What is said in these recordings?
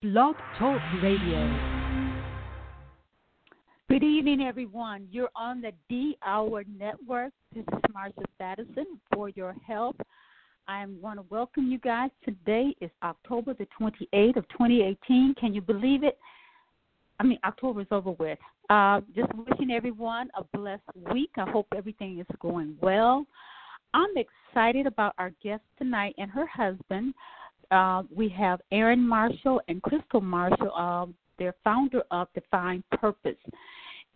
Blog Talk Radio. Good evening, everyone. You're on the D Hour Network. This is Marsha Thadison for your help. I want to welcome you guys. Today is October the 28th of 2018. Can you believe it? I mean, October is over with. Uh, just wishing everyone a blessed week. I hope everything is going well. I'm excited about our guest tonight and her husband uh, we have Aaron Marshall and Crysta Marshall. Uh, they're founder of Define Purpose,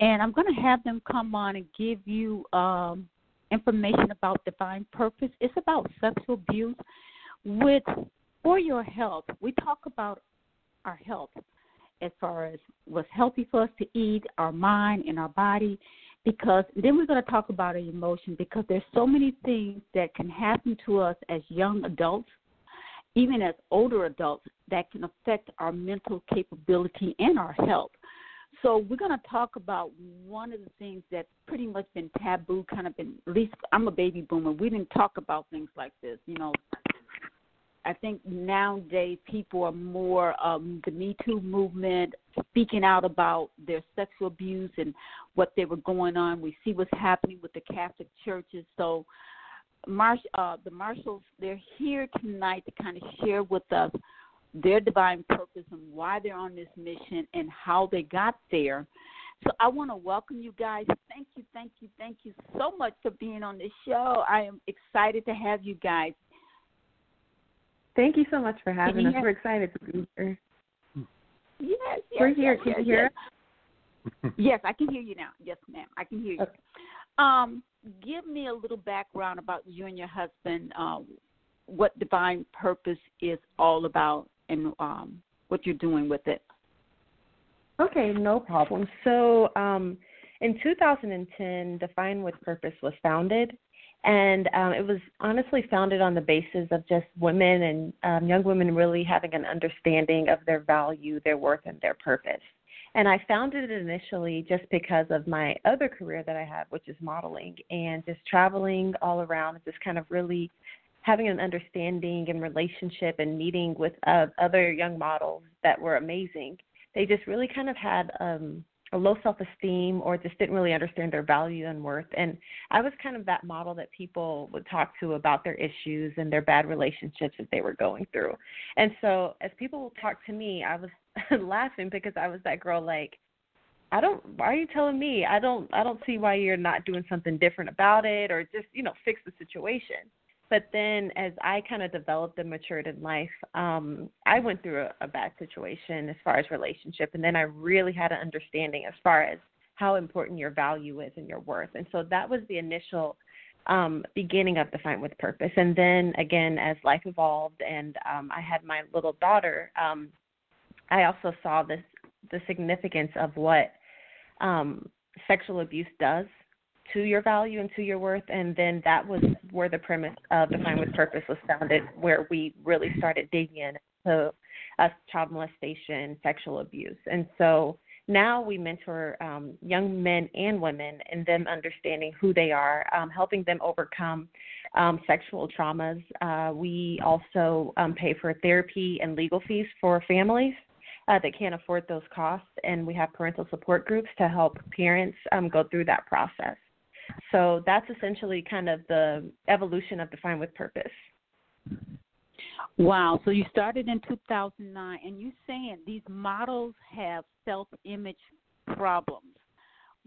and I'm going to have them come on and give you um, information about Define Purpose. It's about sexual abuse. With for your health, we talk about our health as far as what's healthy for us to eat, our mind and our body, because then we're going to talk about our emotion because there's so many things that can happen to us as young adults even as older adults, that can affect our mental capability and our health. So we're going to talk about one of the things that's pretty much been taboo, kind of been. At least I'm a baby boomer. We didn't talk about things like this, you know. I think nowadays people are more um, the Me Too movement, speaking out about their sexual abuse and what they were going on. We see what's happening with the Catholic churches. So Marsh, uh, the Marshalls, they're here tonight to kind of share with us their divine purpose and why they're on this mission and how they got there. So I want to welcome you guys. Thank you, thank you, thank you so much for being on this show. I am excited to have you guys. Thank you so much for having us. We're excited to be here. Yes, yes we're here. Yes, can you hear us? yes, I can hear you now. Yes, ma'am. I can hear you. Okay. Um, give me a little background about you and your husband, uh, what Divine Purpose is all about, and um, what you're doing with it. Okay, no problem. So, um, in 2010, Define with Purpose was founded, and um, it was honestly founded on the basis of just women and um, young women really having an understanding of their value, their worth, and their purpose. And I founded it initially just because of my other career that I have, which is modeling and just traveling all around just kind of really having an understanding and relationship and meeting with uh, other young models that were amazing. They just really kind of had um, low self esteem or just didn't really understand their value and worth. And I was kind of that model that people would talk to about their issues and their bad relationships that they were going through. And so as people would talk to me, I was laughing because I was that girl like I don't why are you telling me? I don't I don't see why you're not doing something different about it or just, you know, fix the situation. But then as I kind of developed and matured in life, um, I went through a, a bad situation as far as relationship and then I really had an understanding as far as how important your value is and your worth. And so that was the initial um, beginning of Define with Purpose. And then again, as life evolved and um, I had my little daughter, um, I also saw this the significance of what um, sexual abuse does to your value and to your worth, and then that was where the premise of Define with Purpose was founded, where we really started digging into uh, child molestation, sexual abuse, and so now we mentor um, young men and women in them understanding who they are, um, helping them overcome um, sexual traumas. Uh, we also um, pay for therapy and legal fees for families uh, that can't afford those costs, and we have parental support groups to help parents um, go through that process. So that's essentially kind of the evolution of Define with Purpose. Wow. So you started in 2009, and you're saying these models have self image problems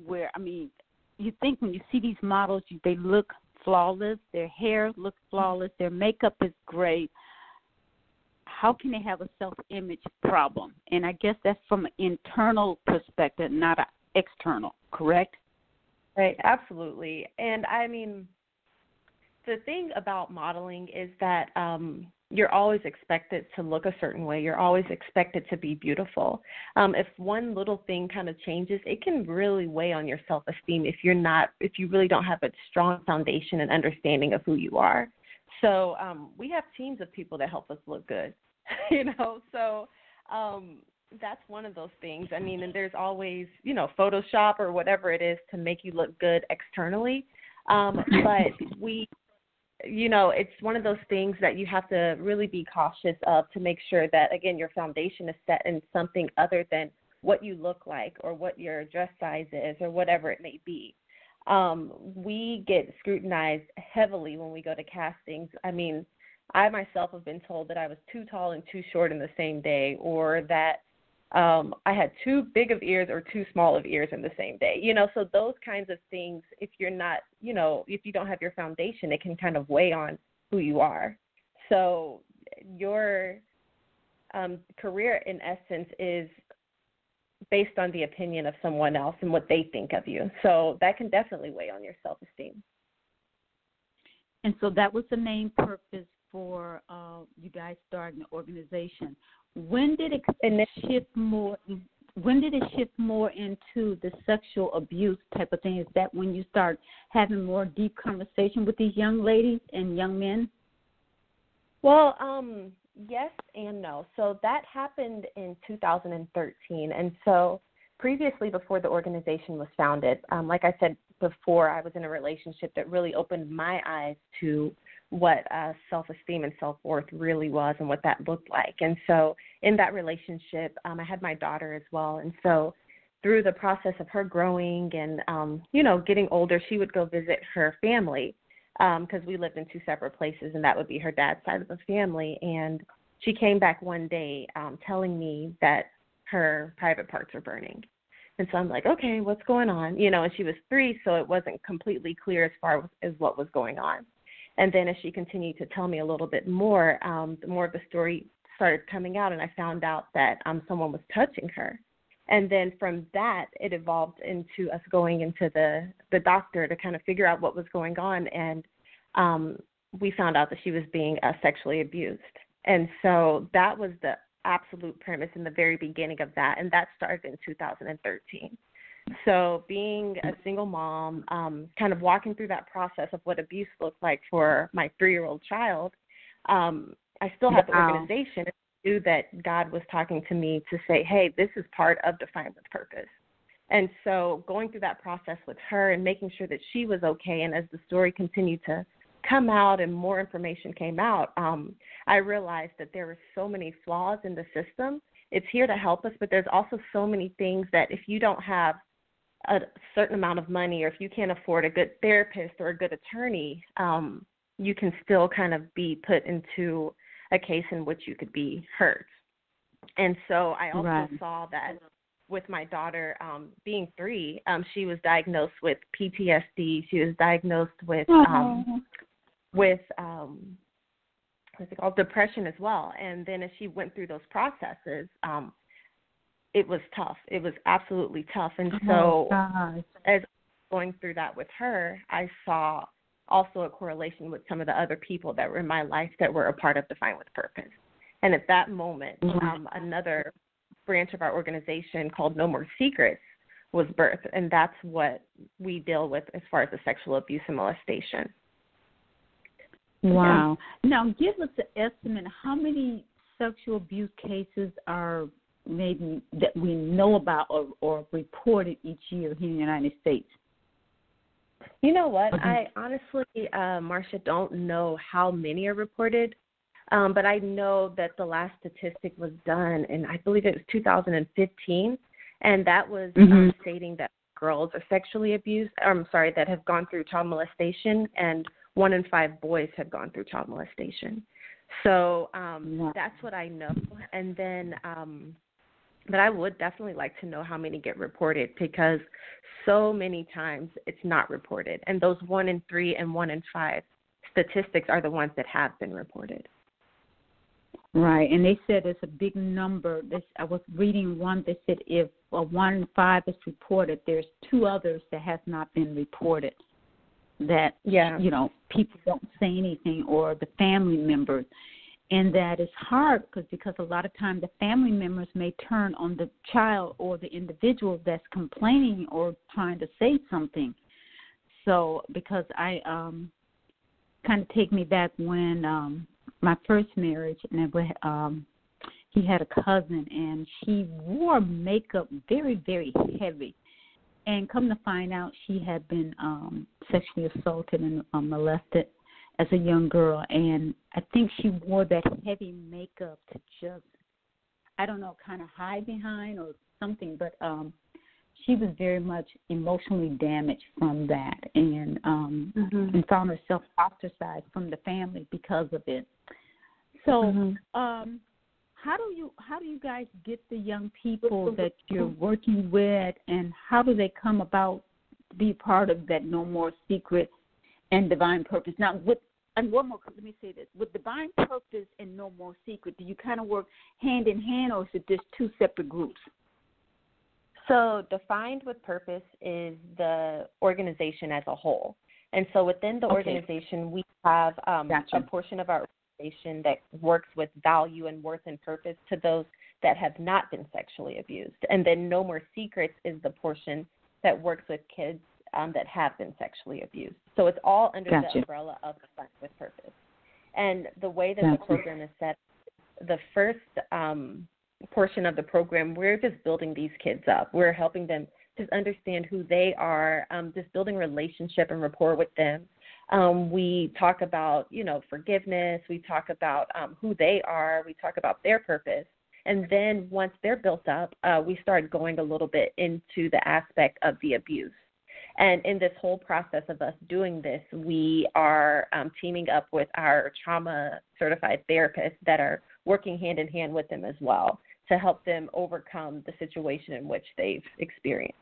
where, I mean, you think when you see these models, they look flawless, their hair looks flawless, their makeup is great, how can they have a self image problem? And I guess that's from an internal perspective, not an external, correct? Right, absolutely. And I mean, the thing about modeling is that um, you're always expected to look a certain way. You're always expected to be beautiful. Um, if one little thing kind of changes, it can really weigh on your self esteem if you're not, if you really don't have a strong foundation and understanding of who you are. So um, we have teams of people that help us look good. you know, so um that's one of those things. I mean, and there's always, you know, Photoshop or whatever it is to make you look good externally. Um, but we you know, it's one of those things that you have to really be cautious of to make sure that again your foundation is set in something other than what you look like or what your dress size is or whatever it may be. Um, we get scrutinized heavily when we go to castings. I mean, I myself have been told that I was too tall and too short in the same day, or that um, I had too big of ears or too small of ears in the same day. You know, so those kinds of things, if you're not, you know, if you don't have your foundation, it can kind of weigh on who you are. So your um, career, in essence, is based on the opinion of someone else and what they think of you. So that can definitely weigh on your self esteem. And so that was the main purpose for uh, you guys starting the organization. When did it shift more? When did it shift more into the sexual abuse type of thing? Is that when you start having more deep conversation with these young ladies and young men? Well, um, yes and no. So that happened in 2013, and so previously, before the organization was founded, um, like I said before, I was in a relationship that really opened my eyes to what uh, self esteem and self worth really was and what that looked like. And so, in that relationship, um, I had my daughter as well. And so, through the process of her growing and, um, you know, getting older, she would go visit her family because um, we lived in two separate places, and that would be her dad's side of the family. And she came back one day um, telling me that her private parts are burning. And so I'm like, okay, what's going on? You know, and she was three, so it wasn't completely clear as far as what was going on. And then as she continued to tell me a little bit more, um, the more of the story started coming out, and I found out that um, someone was touching her. And then from that, it evolved into us going into the the doctor to kind of figure out what was going on, and um, we found out that she was being uh, sexually abused. And so that was the absolute premise in the very beginning of that, and that started in 2013. So, being a single mom, um, kind of walking through that process of what abuse looked like for my three year old child, um, I still had wow. the organization. I knew that God was talking to me to say, hey, this is part of Define with Purpose. And so, going through that process with her and making sure that she was okay, and as the story continued to come out and more information came out, um, I realized that there were so many flaws in the system. It's here to help us, but there's also so many things that if you don't have a certain amount of money or if you can't afford a good therapist or a good attorney, um, you can still kind of be put into a case in which you could be hurt. And so I also right. saw that with my daughter um, being three, um, she was diagnosed with PTSD. She was diagnosed with um, with um, what's it called depression as well. And then as she went through those processes, um, it was tough. It was absolutely tough. And oh, so as going through that with her, I saw also a correlation with some of the other people that were in my life that were a part of Define with Purpose. And at that moment, mm-hmm. um, another branch of our organization called No More Secrets was birthed, and that's what we deal with as far as the sexual abuse and molestation. Wow. Yeah. Now, give us an estimate how many sexual abuse cases are maybe that we know about or, or reported each year here in the United States? You know what? Mm-hmm. I honestly, uh, Marsha, don't know how many are reported, um, but I know that the last statistic was done, and I believe it was 2015, and that was um, mm-hmm. um, stating that girls are sexually abused. I'm sorry, that have gone through child molestation, and one in five boys have gone through child molestation. So um, yeah. that's what I know. And then um, but I would definitely like to know how many get reported because so many times it's not reported. And those one in three and one in five statistics are the ones that have been reported. Right, and they said it's a big number. This I was reading one that said if a one in five is reported, there's two others that has not been reported. That yeah, you know, people don't say anything, or the family members and that is hard because because a lot of times the family members may turn on the child or the individual that's complaining or trying to say something. So because i um kind of take me back when um my first marriage and it, um he had a cousin and she wore makeup very very heavy. And come to find out she had been um sexually assaulted and um, molested as a young girl, and I think she wore that heavy makeup to just, I don't know, kind of hide behind or something. But um, she was very much emotionally damaged from that, and um, mm-hmm. and found herself ostracized from the family because of it. So, mm-hmm. um, how do you how do you guys get the young people that you're working with, and how do they come about to be part of that No More Secret and Divine Purpose? Now, with and one more, let me say this: with Divine Purpose and No More Secret, do you kind of work hand in hand, or is it just two separate groups? So, Defined with Purpose is the organization as a whole. And so within the okay. organization, we have um, gotcha. a portion of our organization that works with value and worth and purpose to those that have not been sexually abused. And then No More Secrets is the portion that works with kids um, that have been sexually abused. So it's all under gotcha. the umbrella of Defined with Purpose. And the way that gotcha. the program is set, the first um, portion of the program, we're just building these kids up. We're helping them just understand who they are, um, just building relationship and rapport with them. Um, we talk about, you know, forgiveness. We talk about um, who they are. We talk about their purpose. And then once they're built up, uh, we start going a little bit into the aspect of the abuse. And in this whole process of us doing this, we are um, teaming up with our trauma certified therapists that are working hand in hand with them as well to help them overcome the situation in which they've experienced.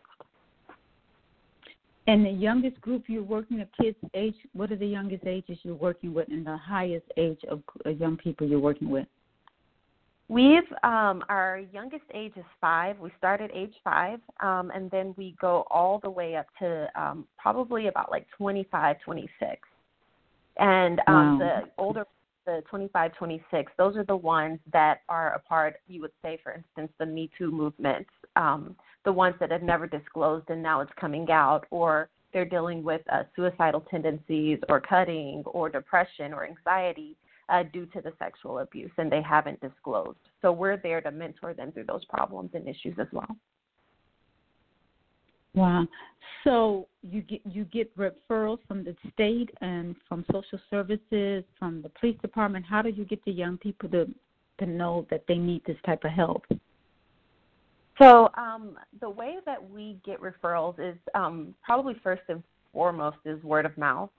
And the youngest group you're working with, kids age, what are the youngest ages you're working with, and the highest age of young people you're working with? We've um, our youngest age is five. We start at age five, um, and then we go all the way up to um, probably about like 25, 26. And um, wow. the older the 25, 26, those are the ones that are a part, you would say, for instance, the Me Too movement, um, the ones that have never disclosed and now it's coming out, or they're dealing with uh, suicidal tendencies or cutting or depression or anxiety uh, due to the sexual abuse and they haven't disclosed. So we're there to mentor them through those problems and issues as well. Wow. So you get you get referrals from the state and from social services, from the police department. How do you get the young people to to know that they need this type of help? So um, the way that we get referrals is um, probably first and foremost is word of mouth.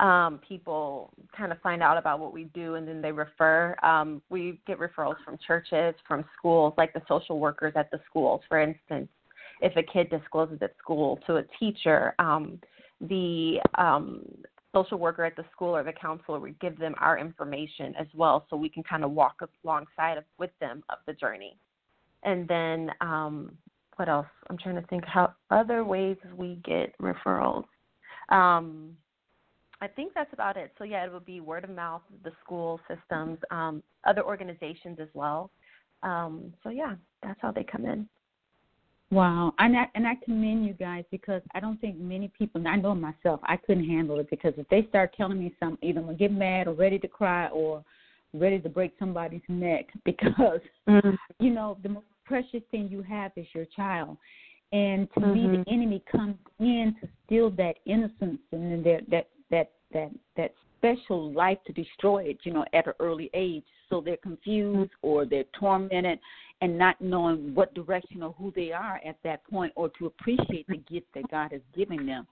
Um, people kind of find out about what we do and then they refer. Um, we get referrals from churches, from schools, like the social workers at the schools, for instance if a kid discloses at school to a teacher, um, the um, social worker at the school or the counselor would give them our information as well, so we can kind of walk alongside of, with them of the journey. And then um, what else? I'm trying to think how other ways we get referrals. Um, I think that's about it. So yeah, it would be word of mouth, the school systems, um, other organizations as well. Um, so yeah, that's how they come in. Wow, and I and I commend you guys because I don't think many people. I know myself, I couldn't handle it because if they start telling me something, either I'm gonna get mad or ready to cry or ready to break somebody's neck because mm-hmm. you know the most precious thing you have is your child, and to mm-hmm. me the mm-hmm. enemy comes in to steal that innocence and that that that that that special life to destroy it. You know, at an early age, so they're confused or they're tormented and not knowing what direction or who they are at that point or to appreciate the gift that God has given them.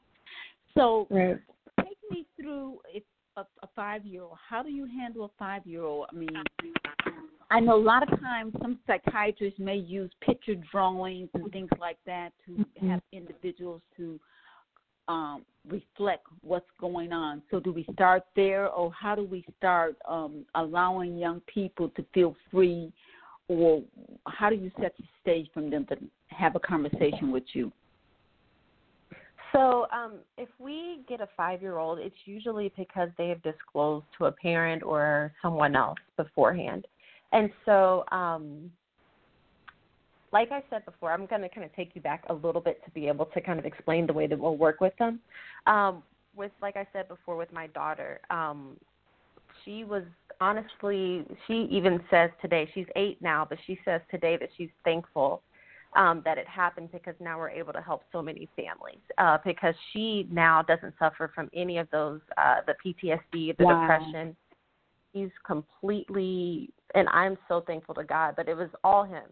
So right. take me through if a, a five year old. How do you handle a five year old? I mean, I know a lot of times some psychiatrists may use picture drawings and things like that to mm-hmm. have individuals to um, reflect what's going on. So, do we start there, or how do we start um, allowing young people to feel free or how do you set the stage for them to have a conversation with you? So, um, if we get a five year old, it's usually because they have disclosed to a parent or someone else beforehand. And so, um, like I said before, I'm going to kind of take you back a little bit to be able to kind of explain the way that we'll work with them. Um, with, like I said before, with my daughter, um, she was honestly, she even says today, she's eight now, but she says today that she's thankful um, that it happened because now we're able to help so many families uh, because she now doesn't suffer from any of those uh, the PTSD, the wow. depression. He's completely, and I'm so thankful to God, but it was all him.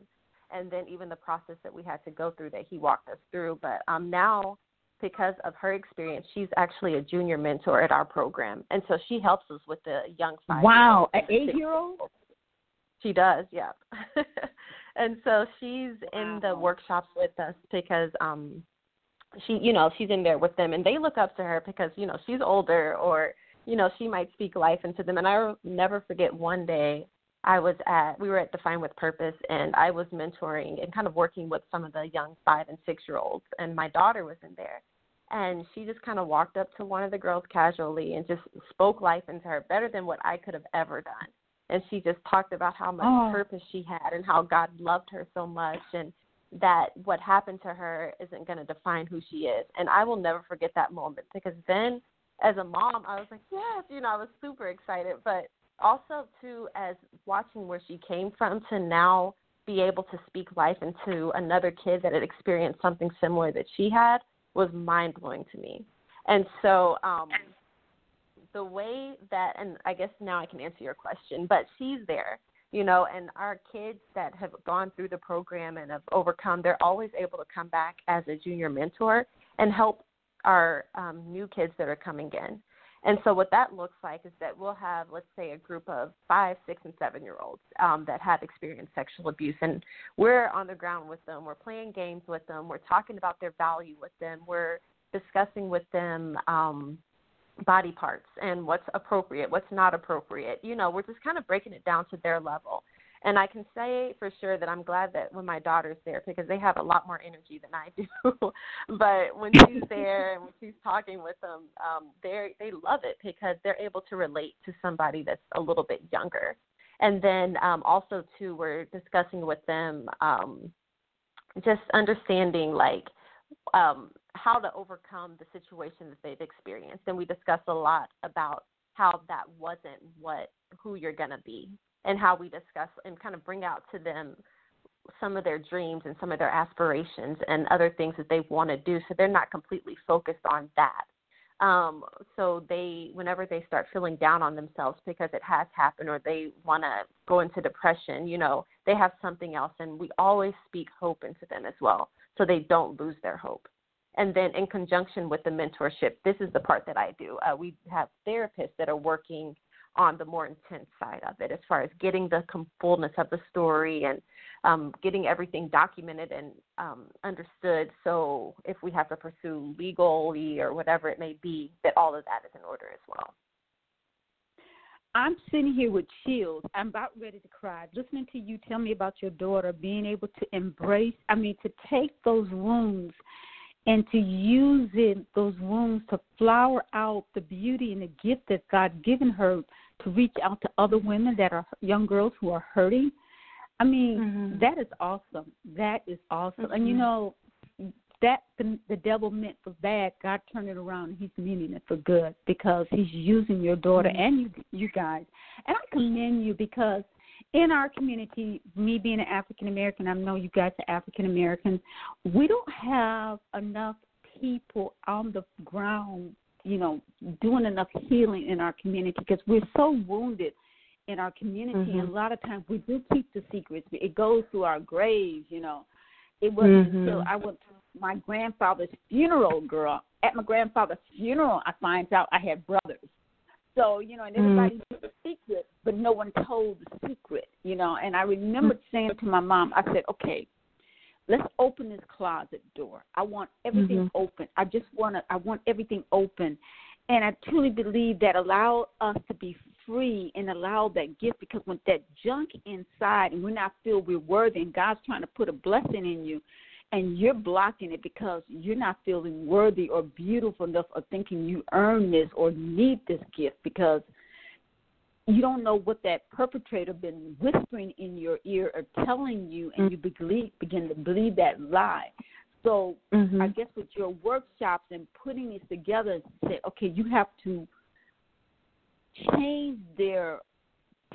And then even the process that we had to go through that he walked us through. But um, now, because of her experience, she's actually a junior mentor at our program, and so she helps us with the young five. Wow, an eight-year-old. She does, yeah. and so she's in the workshops with us because um she you know she's in there with them and they look up to her because you know she's older or you know she might speak life into them and i will never forget one day i was at we were at define with purpose and i was mentoring and kind of working with some of the young five and six year olds and my daughter was in there and she just kind of walked up to one of the girls casually and just spoke life into her better than what i could have ever done and she just talked about how much oh. purpose she had and how God loved her so much and that what happened to her isn't going to define who she is. And I will never forget that moment because then as a mom, I was like, yes, you know, I was super excited, but also too as watching where she came from to now be able to speak life into another kid that had experienced something similar that she had was mind blowing to me. And so um the way that, and I guess now I can answer your question, but she's there, you know, and our kids that have gone through the program and have overcome, they're always able to come back as a junior mentor and help our um, new kids that are coming in. And so what that looks like is that we'll have, let's say, a group of five, six, and seven year olds um, that have experienced sexual abuse, and we're on the ground with them. We're playing games with them. We're talking about their value with them. We're discussing with them um, body parts and what's appropriate, what's not appropriate. You know, we're just kind of breaking it down to their level. And I can say for sure that I'm glad that when my daughter's there because they have a lot more energy than I do. but when she's there and when she's talking with them, um, they they love it because they're able to relate to somebody that's a little bit younger. And then um, also too, we're discussing with them um, just understanding like um, how to overcome the situation that they've experienced. And we discuss a lot about how that wasn't what who you're going to be and how we discuss and kind of bring out to them some of their dreams and some of their aspirations and other things that they want to do so they're not completely focused on that um so they whenever they start feeling down on themselves because it has happened or they want to go into depression you know they have something else and we always speak hope into them as well so they don't lose their hope and then, in conjunction with the mentorship, this is the part that I do. Uh, we have therapists that are working on the more intense side of it, as far as getting the fullness of the story and um, getting everything documented and um, understood. So, if we have to pursue legally or whatever it may be, that all of that is in order as well. I'm sitting here with chills. I'm about ready to cry. Listening to you tell me about your daughter being able to embrace, I mean, to take those wounds and to use it, those wounds to flower out the beauty and the gift that God given her to reach out to other women that are young girls who are hurting. I mean, mm-hmm. that is awesome. That is awesome. Mm-hmm. And you know, that the, the devil meant for bad, God turned it around and He's meaning it for good because He's using your daughter mm-hmm. and you, you guys. And I commend you because in our community, me being an African American, I know you guys are African Americans, we don't have enough people on the ground, you know, doing enough healing in our community because we're so wounded in our community. Mm-hmm. And a lot of times we do keep the secrets. It goes through our graves, you know. It wasn't mm-hmm. until I went to my grandfather's funeral, girl. At my grandfather's funeral, I find out I had brothers. So, you know, and everybody mm. knew the secret, but no one told the secret, you know. And I remembered saying to my mom, I said, okay, let's open this closet door. I want everything mm-hmm. open. I just want to, I want everything open. And I truly believe that allow us to be free and allow that gift because when that junk inside and we're not feel we're worthy and God's trying to put a blessing in you, and you're blocking it because you're not feeling worthy or beautiful enough or thinking you earn this or need this gift because you don't know what that perpetrator been whispering in your ear or telling you and you believe, begin to believe that lie. So mm-hmm. i guess with your workshops and putting this together say okay you have to change their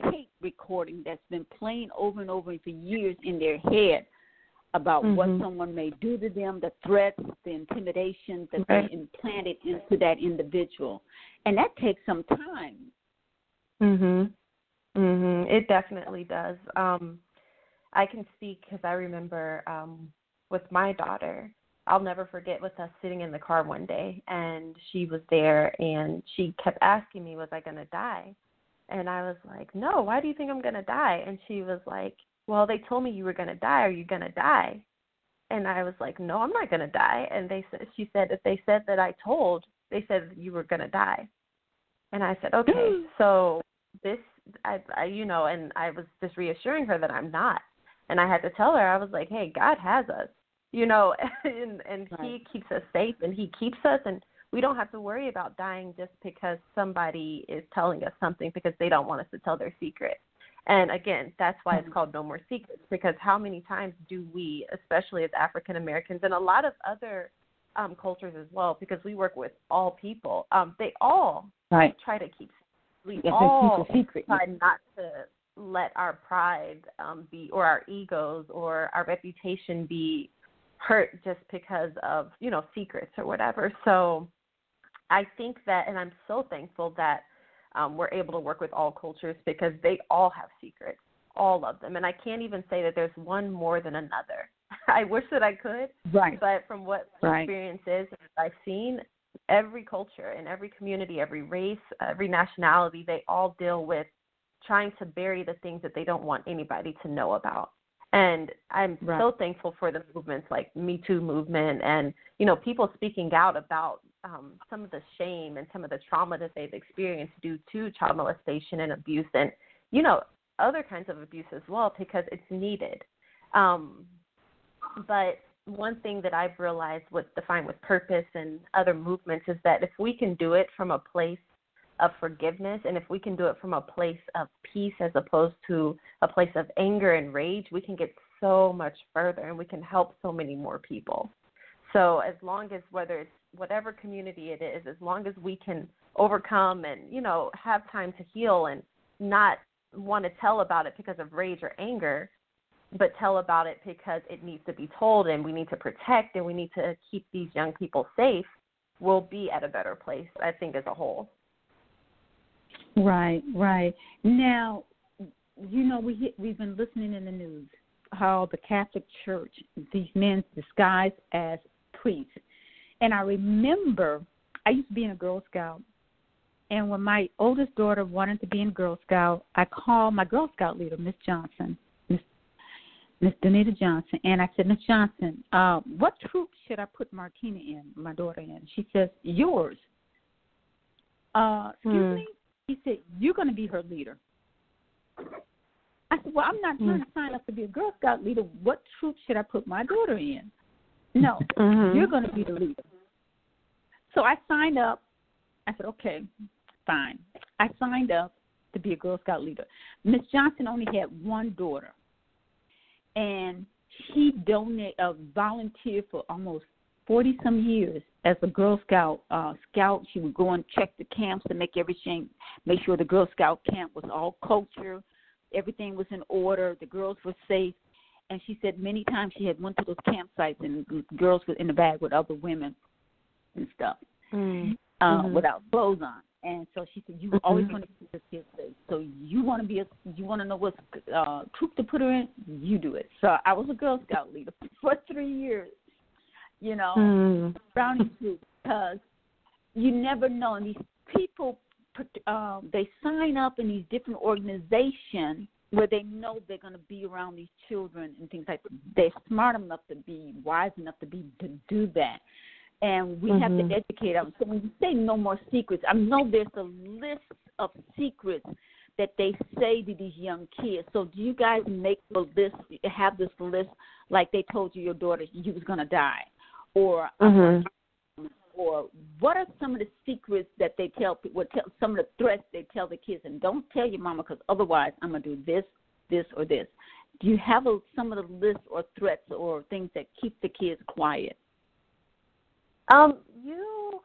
tape recording that's been playing over and over for years in their head about mm-hmm. what someone may do to them, the threats, the intimidation that right. they implanted into that individual. And that takes some time. Mhm. Mhm. It definitely does. Um I can speak cuz I remember um with my daughter, I'll never forget with us sitting in the car one day and she was there and she kept asking me was I going to die? And I was like, "No, why do you think I'm going to die?" And she was like, well, they told me you were going to die. Are you going to die? And I was like, no, I'm not going to die. And they said, she said, if they said that I told, they said you were going to die. And I said, okay, hmm. so this, I, I, you know, and I was just reassuring her that I'm not. And I had to tell her, I was like, hey, God has us, you know, and, and right. He keeps us safe and He keeps us. And we don't have to worry about dying just because somebody is telling us something because they don't want us to tell their secret. And again, that's why it's mm-hmm. called No More Secrets because how many times do we, especially as African Americans and a lot of other um, cultures as well, because we work with all people, um, they all right. try to keep we yes, all keep secret. try not to let our pride um, be or our egos or our reputation be hurt just because of you know secrets or whatever. So I think that, and I'm so thankful that um, we're able to work with all cultures because they all have secrets, all of them. And I can't even say that there's one more than another. I wish that I could, right? But from what my right. experience is, I've seen every culture and every community, every race, every nationality, they all deal with trying to bury the things that they don't want anybody to know about. And I'm right. so thankful for the movements like Me Too movement and you know people speaking out about um, some of the shame and some of the trauma that they've experienced due to child molestation and abuse, and you know other kinds of abuse as well, because it's needed. Um, but one thing that I've realized with Define with Purpose and other movements is that if we can do it from a place of forgiveness and if we can do it from a place of peace as opposed to a place of anger and rage, we can get so much further and we can help so many more people. So as long as whether it's whatever community it is, as long as we can overcome and, you know, have time to heal and not want to tell about it because of rage or anger, but tell about it because it needs to be told and we need to protect and we need to keep these young people safe, we'll be at a better place, I think, as a whole. Right, right. Now, you know, we we've been listening in the news how the Catholic Church, these men disguised as priests, and I remember I used to be in a Girl Scout. And when my oldest daughter wanted to be in Girl Scout, I called my Girl Scout leader, Miss Johnson, Miss Miss Danita Johnson, and I said, Miss Johnson, uh, what troop should I put Martina in, my daughter in? She says, yours. Uh, excuse hmm. me? He said, you're going to be her leader. I said, well, I'm not trying hmm. to sign up to be a Girl Scout leader. What troop should I put my daughter in? No, mm-hmm. you're going to be the leader. So I signed up. I said, okay, fine. I signed up to be a Girl Scout leader. Miss Johnson only had one daughter, and she donated, uh, volunteered for almost forty some years as a Girl Scout uh, scout. She would go and check the camps to make everything, make sure the Girl Scout camp was all culture, everything was in order, the girls were safe and she said many times she had went to those campsites and girls were in the bag with other women and stuff mm. uh, mm-hmm. without clothes on. And so she said, "You mm-hmm. always want to keep kids safe. So you want to be a, you want to know what uh, troop to put her in. You do it." So I was a Girl Scout leader for three years. You know, mm. Brownie troop because you never know. And these people, uh, they sign up in these different organizations where they know they're going to be around these children and things like that. They're smart enough to be wise enough to be to do that. And we mm-hmm. have to mm-hmm. educate them. So when you say no more secrets, I know there's a list of secrets that they say to these young kids. So do you guys make the list, have this list like they told you your daughter you was going to die? Or mm-hmm or what are some of the secrets that they tell people? Tell some of the threats they tell the kids, and don't tell your mama because otherwise I'm gonna do this, this, or this. Do you have a, some of the lists or threats or things that keep the kids quiet? Um, you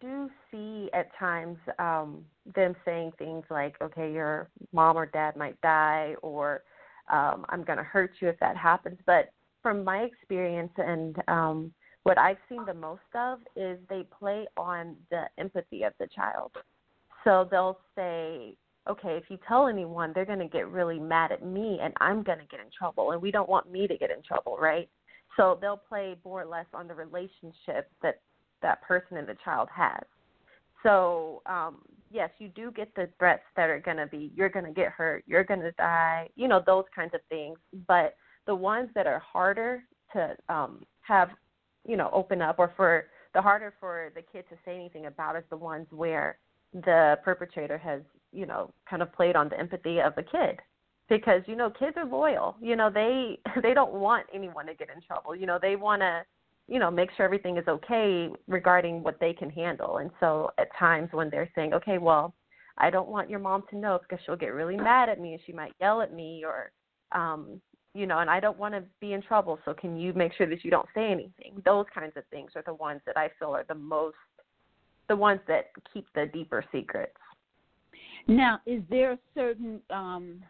do see at times um, them saying things like, "Okay, your mom or dad might die," or um, "I'm going to hurt you if that happens." But from my experience and um, what I've seen the most of is they play on the empathy of the child. So they'll say, okay, if you tell anyone, they're going to get really mad at me and I'm going to get in trouble. And we don't want me to get in trouble, right? So they'll play more or less on the relationship that that person and the child has. So, um, yes, you do get the threats that are going to be you're going to get hurt, you're going to die, you know, those kinds of things. But the ones that are harder to um, have, you know, open up or for the harder for the kid to say anything about is the ones where the perpetrator has, you know, kind of played on the empathy of the kid. Because you know kids are loyal. You know they they don't want anyone to get in trouble. You know they want to you know make sure everything is okay regarding what they can handle. And so at times when they're saying okay well i don't want your mom to know because she'll get really mad at me. And she might yell at me or um you know and i don't want to be in trouble so can you make sure that you don't say anything those kinds of things are the ones that i feel are the most the ones that keep the deeper secrets now is there a certain um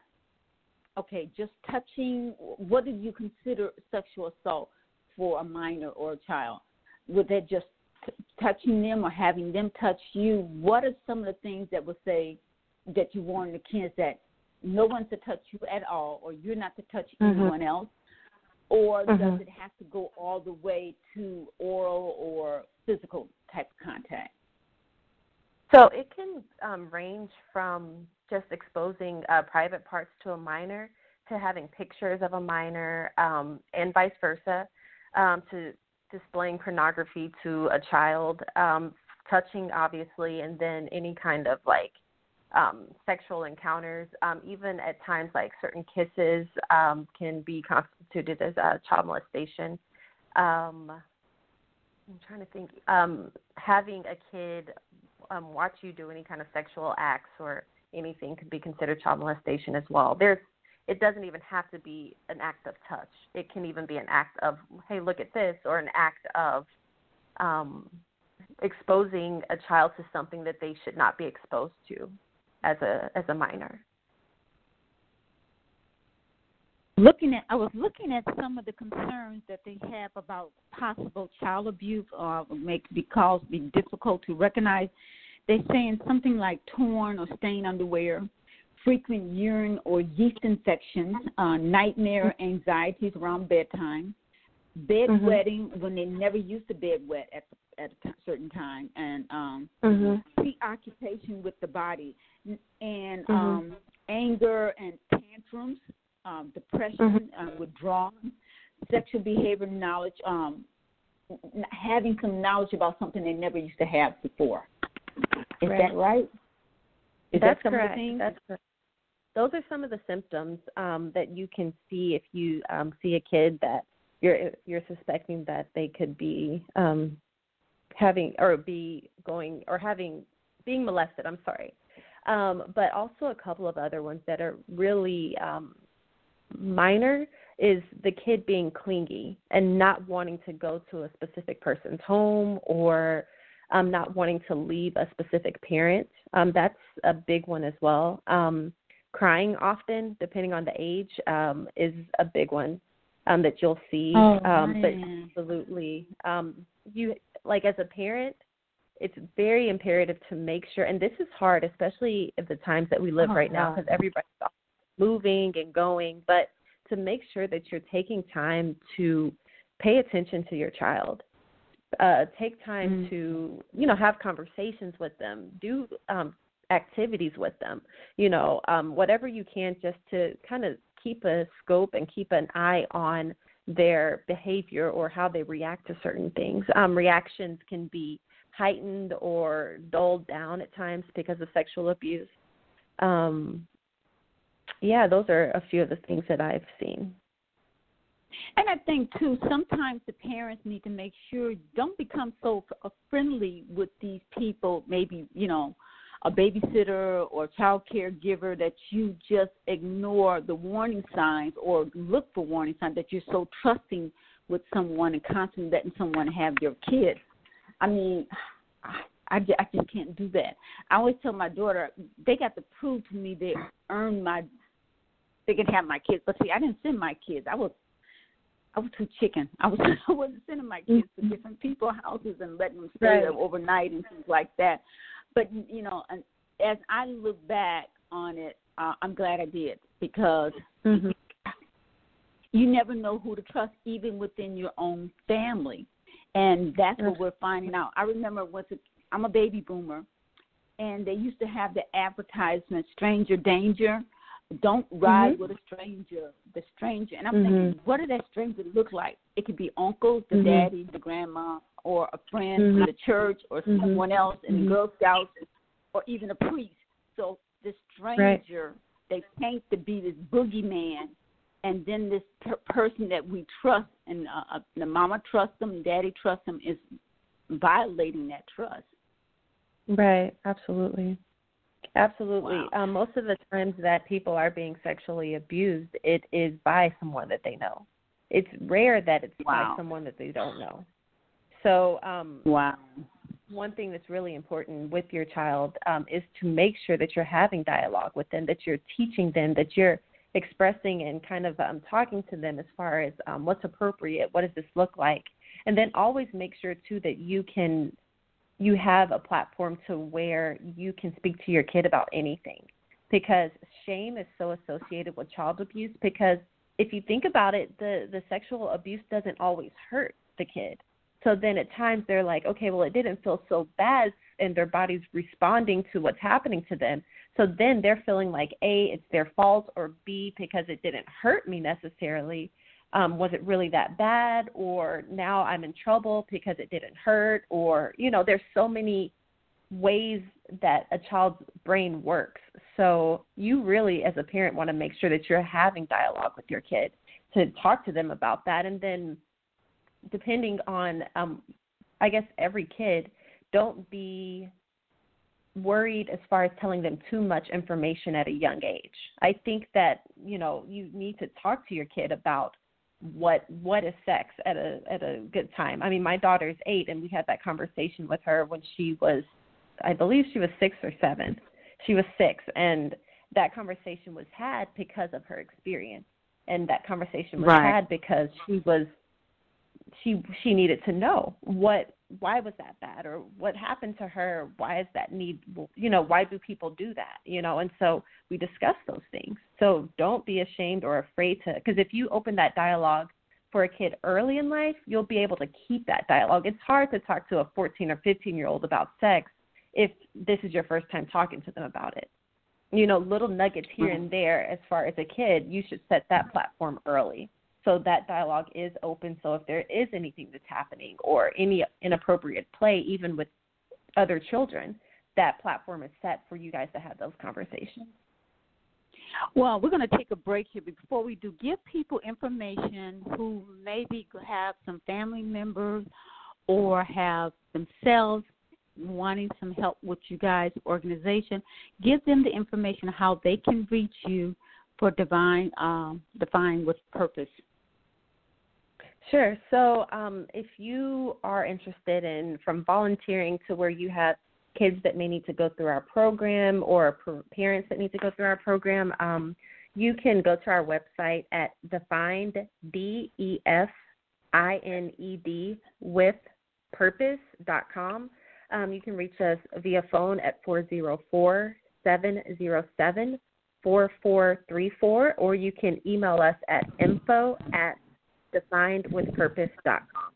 okay just touching what do you consider sexual assault for a minor or a child? Would that just t- touching them or having them touch you? What are some of the things that would say that you warn the kids that no one's to touch you at all, or you're not to touch mm-hmm. anyone else? Or mm-hmm. does it have to go all the way to oral or physical type of contact? So it can um, range from just exposing uh, private parts to a minor to having pictures of a minor um, and vice versa um, to displaying pornography to a child, um, touching obviously, and then any kind of like um, sexual encounters. Um, even at times, like certain kisses um, can be constituted as a child molestation. Um, I'm trying to think. Um, having a kid um, watch you do any kind of sexual acts or anything could be considered child molestation as well. There's it doesn't even have to be an act of touch. It can even be an act of, hey, look at this, or an act of um, exposing a child to something that they should not be exposed to as a as a minor. Looking at, I was looking at some of the concerns that they have about possible child abuse, or make because be difficult to recognize. They're saying something like torn or stained underwear, frequent urine or yeast infections, uh, nightmare anxieties around bedtime, bed mm-hmm. wetting when they never used to bed wet at at a certain time, and um, mm-hmm. preoccupation with the body, and mm-hmm. um, anger and tantrums, um, depression, mm-hmm. uh, withdrawal, sexual behavior knowledge, um, having some knowledge about something they never used to have before. Is right. that right? Is That's that correct. That's correct those are some of the symptoms um, that you can see if you um, see a kid that you're you're suspecting that they could be um, having or be going or having being molested. I'm sorry, um, but also a couple of other ones that are really um, minor is the kid being clingy and not wanting to go to a specific person's home or um, not wanting to leave a specific parent. Um, that's a big one as well. Um, crying often, depending on the age, um, is a big one um, that you'll see. Oh, um, but absolutely, um, you like as a parent, it's very imperative to make sure. And this is hard, especially at the times that we live oh, right now, because everybody's moving and going. But to make sure that you're taking time to pay attention to your child uh take time mm-hmm. to you know have conversations with them do um activities with them you know um, whatever you can just to kind of keep a scope and keep an eye on their behavior or how they react to certain things um, reactions can be heightened or dulled down at times because of sexual abuse um, yeah those are a few of the things that i've seen and I think too, sometimes the parents need to make sure don't become so friendly with these people. Maybe you know, a babysitter or child caregiver that you just ignore the warning signs or look for warning signs that you're so trusting with someone and constantly letting someone have your kids. I mean, I, I just can't do that. I always tell my daughter they got to prove to me they earned my they can have my kids. But see, I didn't send my kids. I was I was too chicken. I was I wasn't sending my kids to different people's houses and letting them stay Right. there overnight and things like that. But you know, and as I look back on it, uh, I'm glad I did because Mhm. you never know who to trust, even within your own family, and that's what we're finding out. I remember once a, I'm a baby boomer, and they used to have the advertisement "Stranger Danger." Don't ride Mhm. with a stranger, the stranger. And I'm Mhm. thinking, what does that stranger look like? It could be uncle, the Mhm. daddy, the grandma, or a friend from the church, or Mhm. someone else in the Girl Scouts, or even a priest. So the stranger, they paint to be this boogeyman, and then this per- person that we trust, and uh, uh, the mama trusts them, daddy trusts them, is violating that trust. Right, absolutely. Absolutely. Wow. Um, most of the times that people are being sexually abused, it is by someone that they know. It's rare that it's Wow. by someone that they don't know. So, um, Wow. one thing that's really important with your child um, is to make sure that you're having dialogue with them, that you're teaching them, that you're expressing and kind of um, talking to them as far as um, what's appropriate, what does this look like, and then always make sure too that you can you have a platform to where you can speak to your kid about anything. Because shame is so associated with child abuse because if you think about it the the sexual abuse doesn't always hurt the kid so then at times they're like okay well it didn't feel so bad and their body's responding to what's happening to them. So then they're feeling like a it's their fault or b because it didn't hurt me necessarily um, was it really that bad? Or now i'm in trouble because it didn't hurt? Or you know there's so many ways that a child's brain works. So you really as a parent want to make sure that you're having dialogue with your kid to talk to them about that. And then depending on um i guess every kid don't be worried as far as telling them too much information at a young age i think that you know you need to talk to your kid about what what is sex at a at a good time. I mean, my daughter's 8 and we had that conversation with her when she was I believe she was 6 or 7. She was 6 and that conversation was had because of her experience and that conversation was Right. had because she was she she needed to know what why was that bad or what happened to her? Why is that need you know why do people do that you know? And so we discuss those things. So don't be ashamed or afraid to because if you open that dialogue for a kid early in life you'll be able to keep that dialogue. It's hard to talk to a 14 or 15 year old about sex if this is your first time talking to them about it. You know little nuggets here and there as far as a kid you should set that platform early so that dialogue is open so if there is anything that's happening or any inappropriate play even with other children that platform is set for you guys to have those conversations Well, we're going to take a break here. Before we do, give people information who maybe have some family members or have themselves wanting some help with you guys' organization. Give them the information how they can reach you for defined, um, with purpose. Sure. So, um, if you are interested in from volunteering to where you have kids that may need to go through our program or parents that need to go through our program, um, you can go to our website at defined d e f i n e d with purpose dot com. Um, you can reach us via phone at four zero four seven zero seven four four three four, or you can email us at info at definedwithpurpose.com.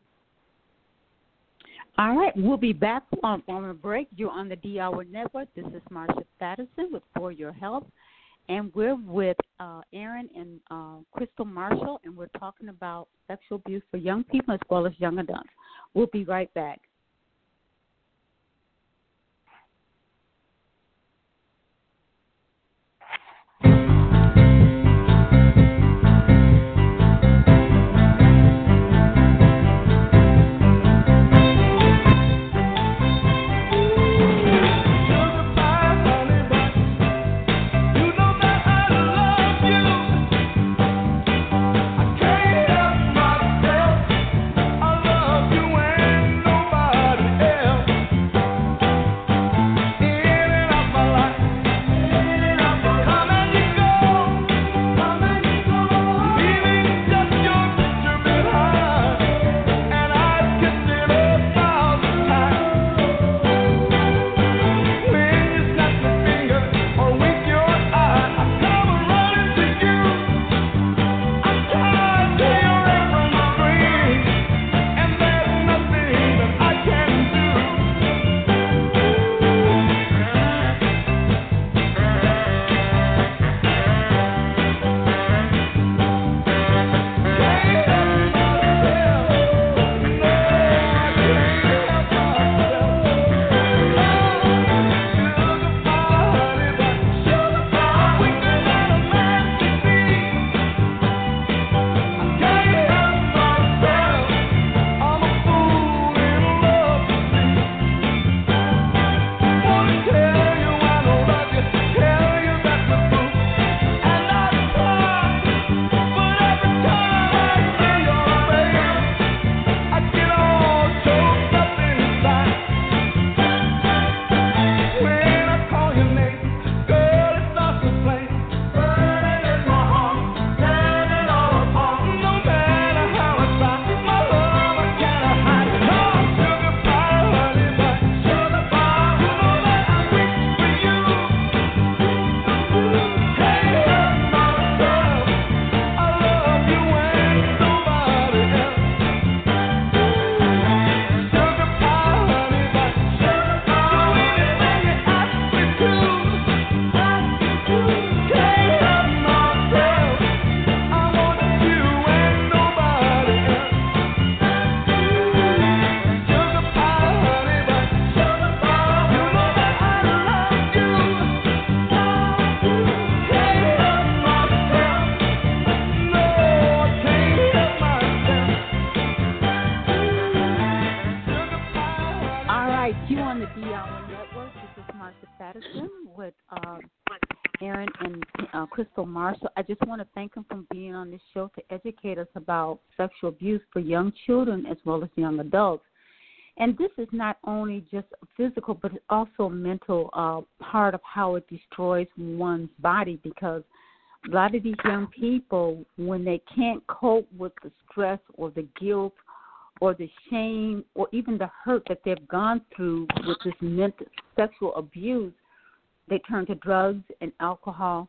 All right, we'll be back on, on a break. You're on the D Hour Network. This is Marsha Thadison with For Your Health, and we're with uh, Aaron and uh, Crysta Marshall, and we're talking about sexual abuse for young people as well as young adults. We'll be right back. Crysta Marshall. I just want to thank them for being on this show to educate us about sexual abuse for young children as well as young adults. And this is not only just physical, but it's also mental uh, part of how it destroys one's body because a lot of these young people, when they can't cope with the stress or the guilt or the shame or even the hurt that they've gone through with this mental sexual abuse, they turn to drugs and alcohol.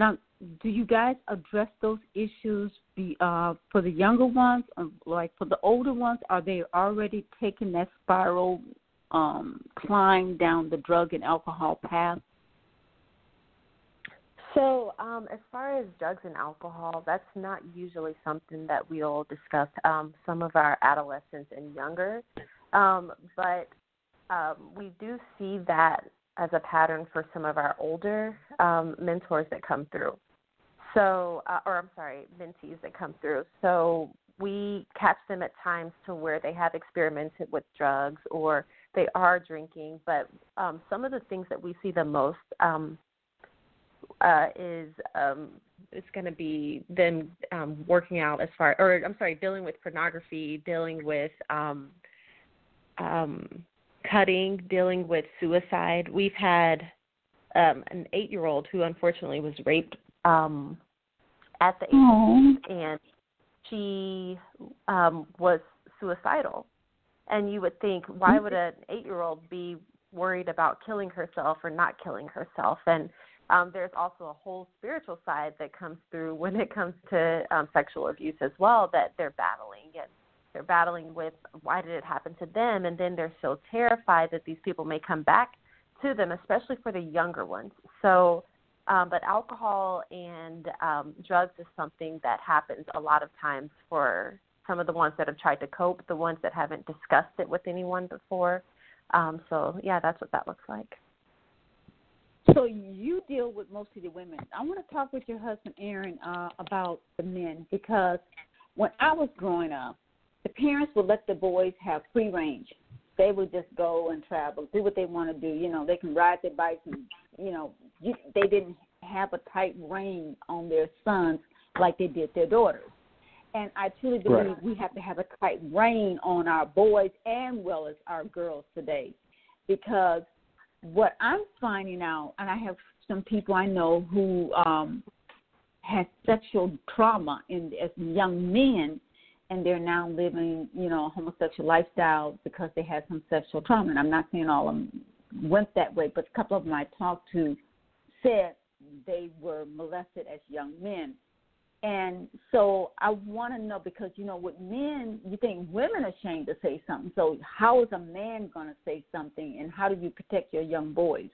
Now, do you guys address those issues be, uh, for the younger ones, like for the older ones? Are they already taking that spiral um, climb down the drug and alcohol path? So, um, as far as drugs and alcohol, that's not usually something that we'll discuss. Um, some of our adolescents and younger, um, but um, we do see that as a pattern for some of our older um, mentors that come through. So, uh, or I'm sorry, mentees that come through. So we catch them at times to where they have experimented with drugs or they are drinking. But um, some of the things that we see the most um, uh, is um, it's going to be them um, working out as far, or I'm sorry, dealing with pornography, dealing with um, um, cutting, dealing with suicide. We've had um, an eight-year-old who unfortunately was raped um, at the age Aww. and she um, was suicidal. And you would think, why would an eight-year-old be worried about killing herself or not killing herself? And um, there's also a whole spiritual side that comes through when it comes to um, sexual abuse as well that they're battling and they're battling with why did it happen to them and then they're so terrified that these people may come back to them especially for the younger ones. So um, but alcohol and um, drugs is something that happens a lot of times for some of the ones that have tried to cope the ones that haven't discussed it with anyone before. Um, so yeah that's what that looks like. So you deal with mostly the women. I want to talk with your husband Aaron uh, about the men because when I was growing up, the parents would let the boys have free range. They would just go and travel, do what they want to do. You know, they can ride their bikes, and you know, you, they didn't have a tight rein on their sons like they did their daughters. And I truly believe right. we have to have a tight rein on our boys and well as our girls today, because what I'm finding out, and I have some people I know who um, had sexual trauma in as young men, and they're now living, you know, a homosexual lifestyle because they had some sexual trauma. And I'm not saying all of them went that way, but a couple of them I talked to said they were molested as young men. And so I want to know because you know with men, you think women are ashamed to say something. So how is a man going to say something, and how do you protect your young boys?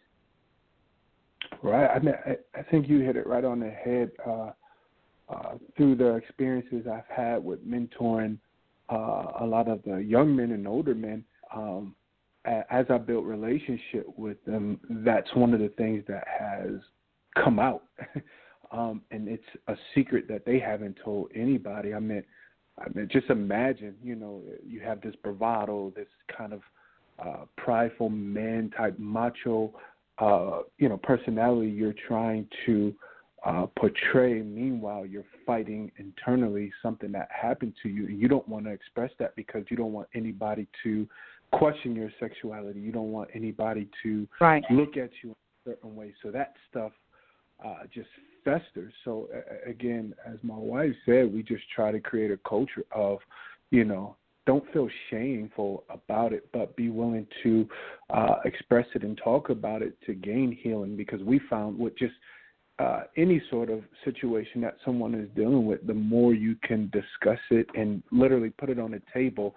Right. I mean, I, I think you hit it right on the head. Uh, uh, through the experiences I've had with mentoring uh, a lot of the young men and older men, um, as I built relationship with them, that's one of the things that has come out. um, and it's a secret that they haven't told anybody. I mean, I mean, just imagine, you know, you have this bravado, this kind of uh, prideful man type macho, uh, you know, personality you're trying to uh, portray. Meanwhile, you're fighting internally something that happened to you, and you don't want to express that because you don't want anybody to question your sexuality. You don't want anybody to right. look at you in a certain way. So that stuff uh, just festers. So uh, again, as my wife said, we just try to create a culture of, you know, don't feel shameful about it, but be willing to uh, express it and talk about it to gain healing. Because we found what just uh, any sort of situation that someone is dealing with, the more you can discuss it and literally put it on the table,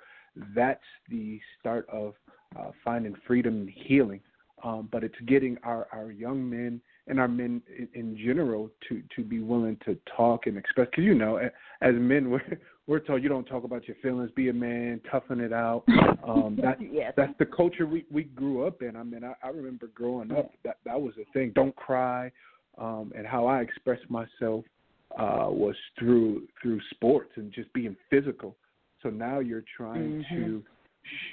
that's the start of uh, finding freedom and healing. Um, but it's getting our, our young men and our men in, in general to to be willing to talk and express. Because you know, as men, we're we're told you don't talk about your feelings, be a man, toughen it out. Um, that, yes. That's the culture we we grew up in. I mean, I, I remember growing up that that was a thing. Don't cry, um, and how I expressed myself uh, was through through sports and just being physical. So now you're trying mm-hmm. to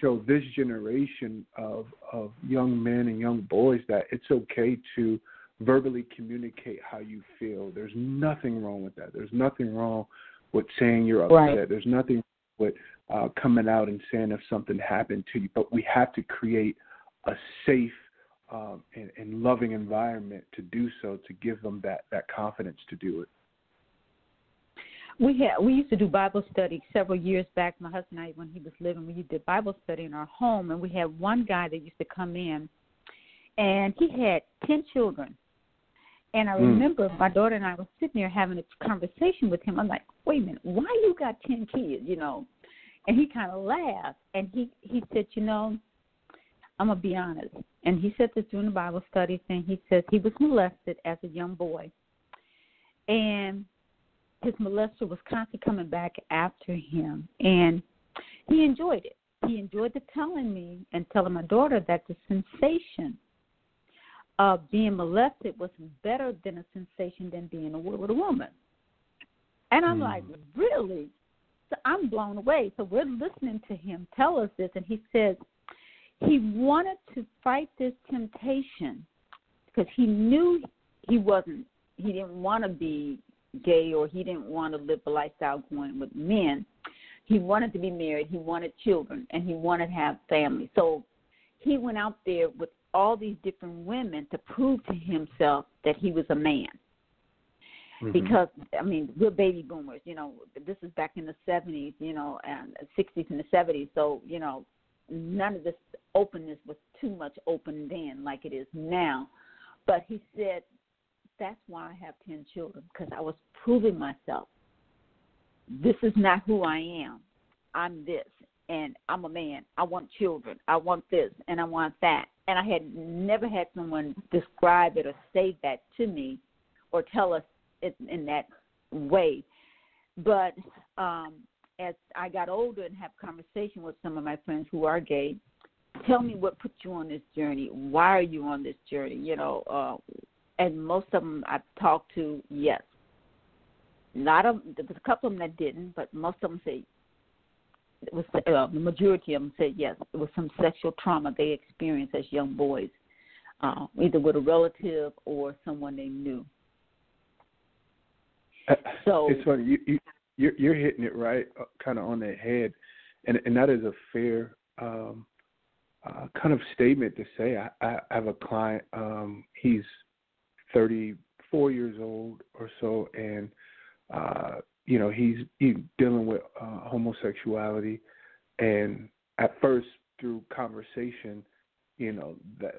show this generation of of young men and young boys that it's okay to verbally communicate how you feel. There's nothing wrong with that. There's nothing wrong with saying you're upset. Right. There's nothing with uh, coming out and saying if something happened to you. But we have to create a safe um, and, and loving environment to do so to give them that that confidence to do it. We had we used to do Bible study several years back. My husband and I, when he was living, we did Bible study in our home, and we had one guy that used to come in, and he had ten children. And I Mm. remember my daughter and I were sitting there having a conversation with him. I'm like, "Wait a minute, why you got ten kids?" You know, and he kind of laughed, and he he said, "You know, I'm gonna be honest." And he said this during the Bible study thing. He says he was molested as a young boy, and his molester was constantly coming back after him, and he enjoyed it. He enjoyed the telling me and telling my daughter that the sensation of being molested was better than a sensation than being a, with a woman. And I'm Mm. like, really? So I'm blown away. So we're listening to him tell us this, and he says he wanted to fight this temptation because he knew he wasn't, he didn't want to be gay or he didn't want to live a lifestyle going with men. He wanted to be married, he wanted children, and he wanted to have family. So he went out there with all these different women to prove to himself that he was a man. Mhm. Because I mean, we're baby boomers, you know. This is back in the seventies, you know, and sixties and the seventies. So you know, none of this openness was too much open then, like it is now. But he said, "That's why I have ten children because I was proving myself. This is not who I am. I'm this, and I'm a man. I want children. I want this, and I want that." And I had never had someone describe it or say that to me, or tell us it in that way. But um, as I got older and have conversation with some of my friends who are gay, tell me what put you on this journey. Why are you on this journey? You know, uh, and most of them I've talked to, yes. Not a, there was a couple of them that didn't, but most of them say it was uh, the majority of them said yes. It was some sexual trauma they experienced as young boys, uh, either with a relative or someone they knew. So it's funny you, you you're, you're hitting it right, kind of on the head, and and that is a fair um, uh, kind of statement to say. I, I have a client. Um, he's 34 years old or so, and uh, you know he's he's dealing with uh, homosexuality, and at first through conversation, you know that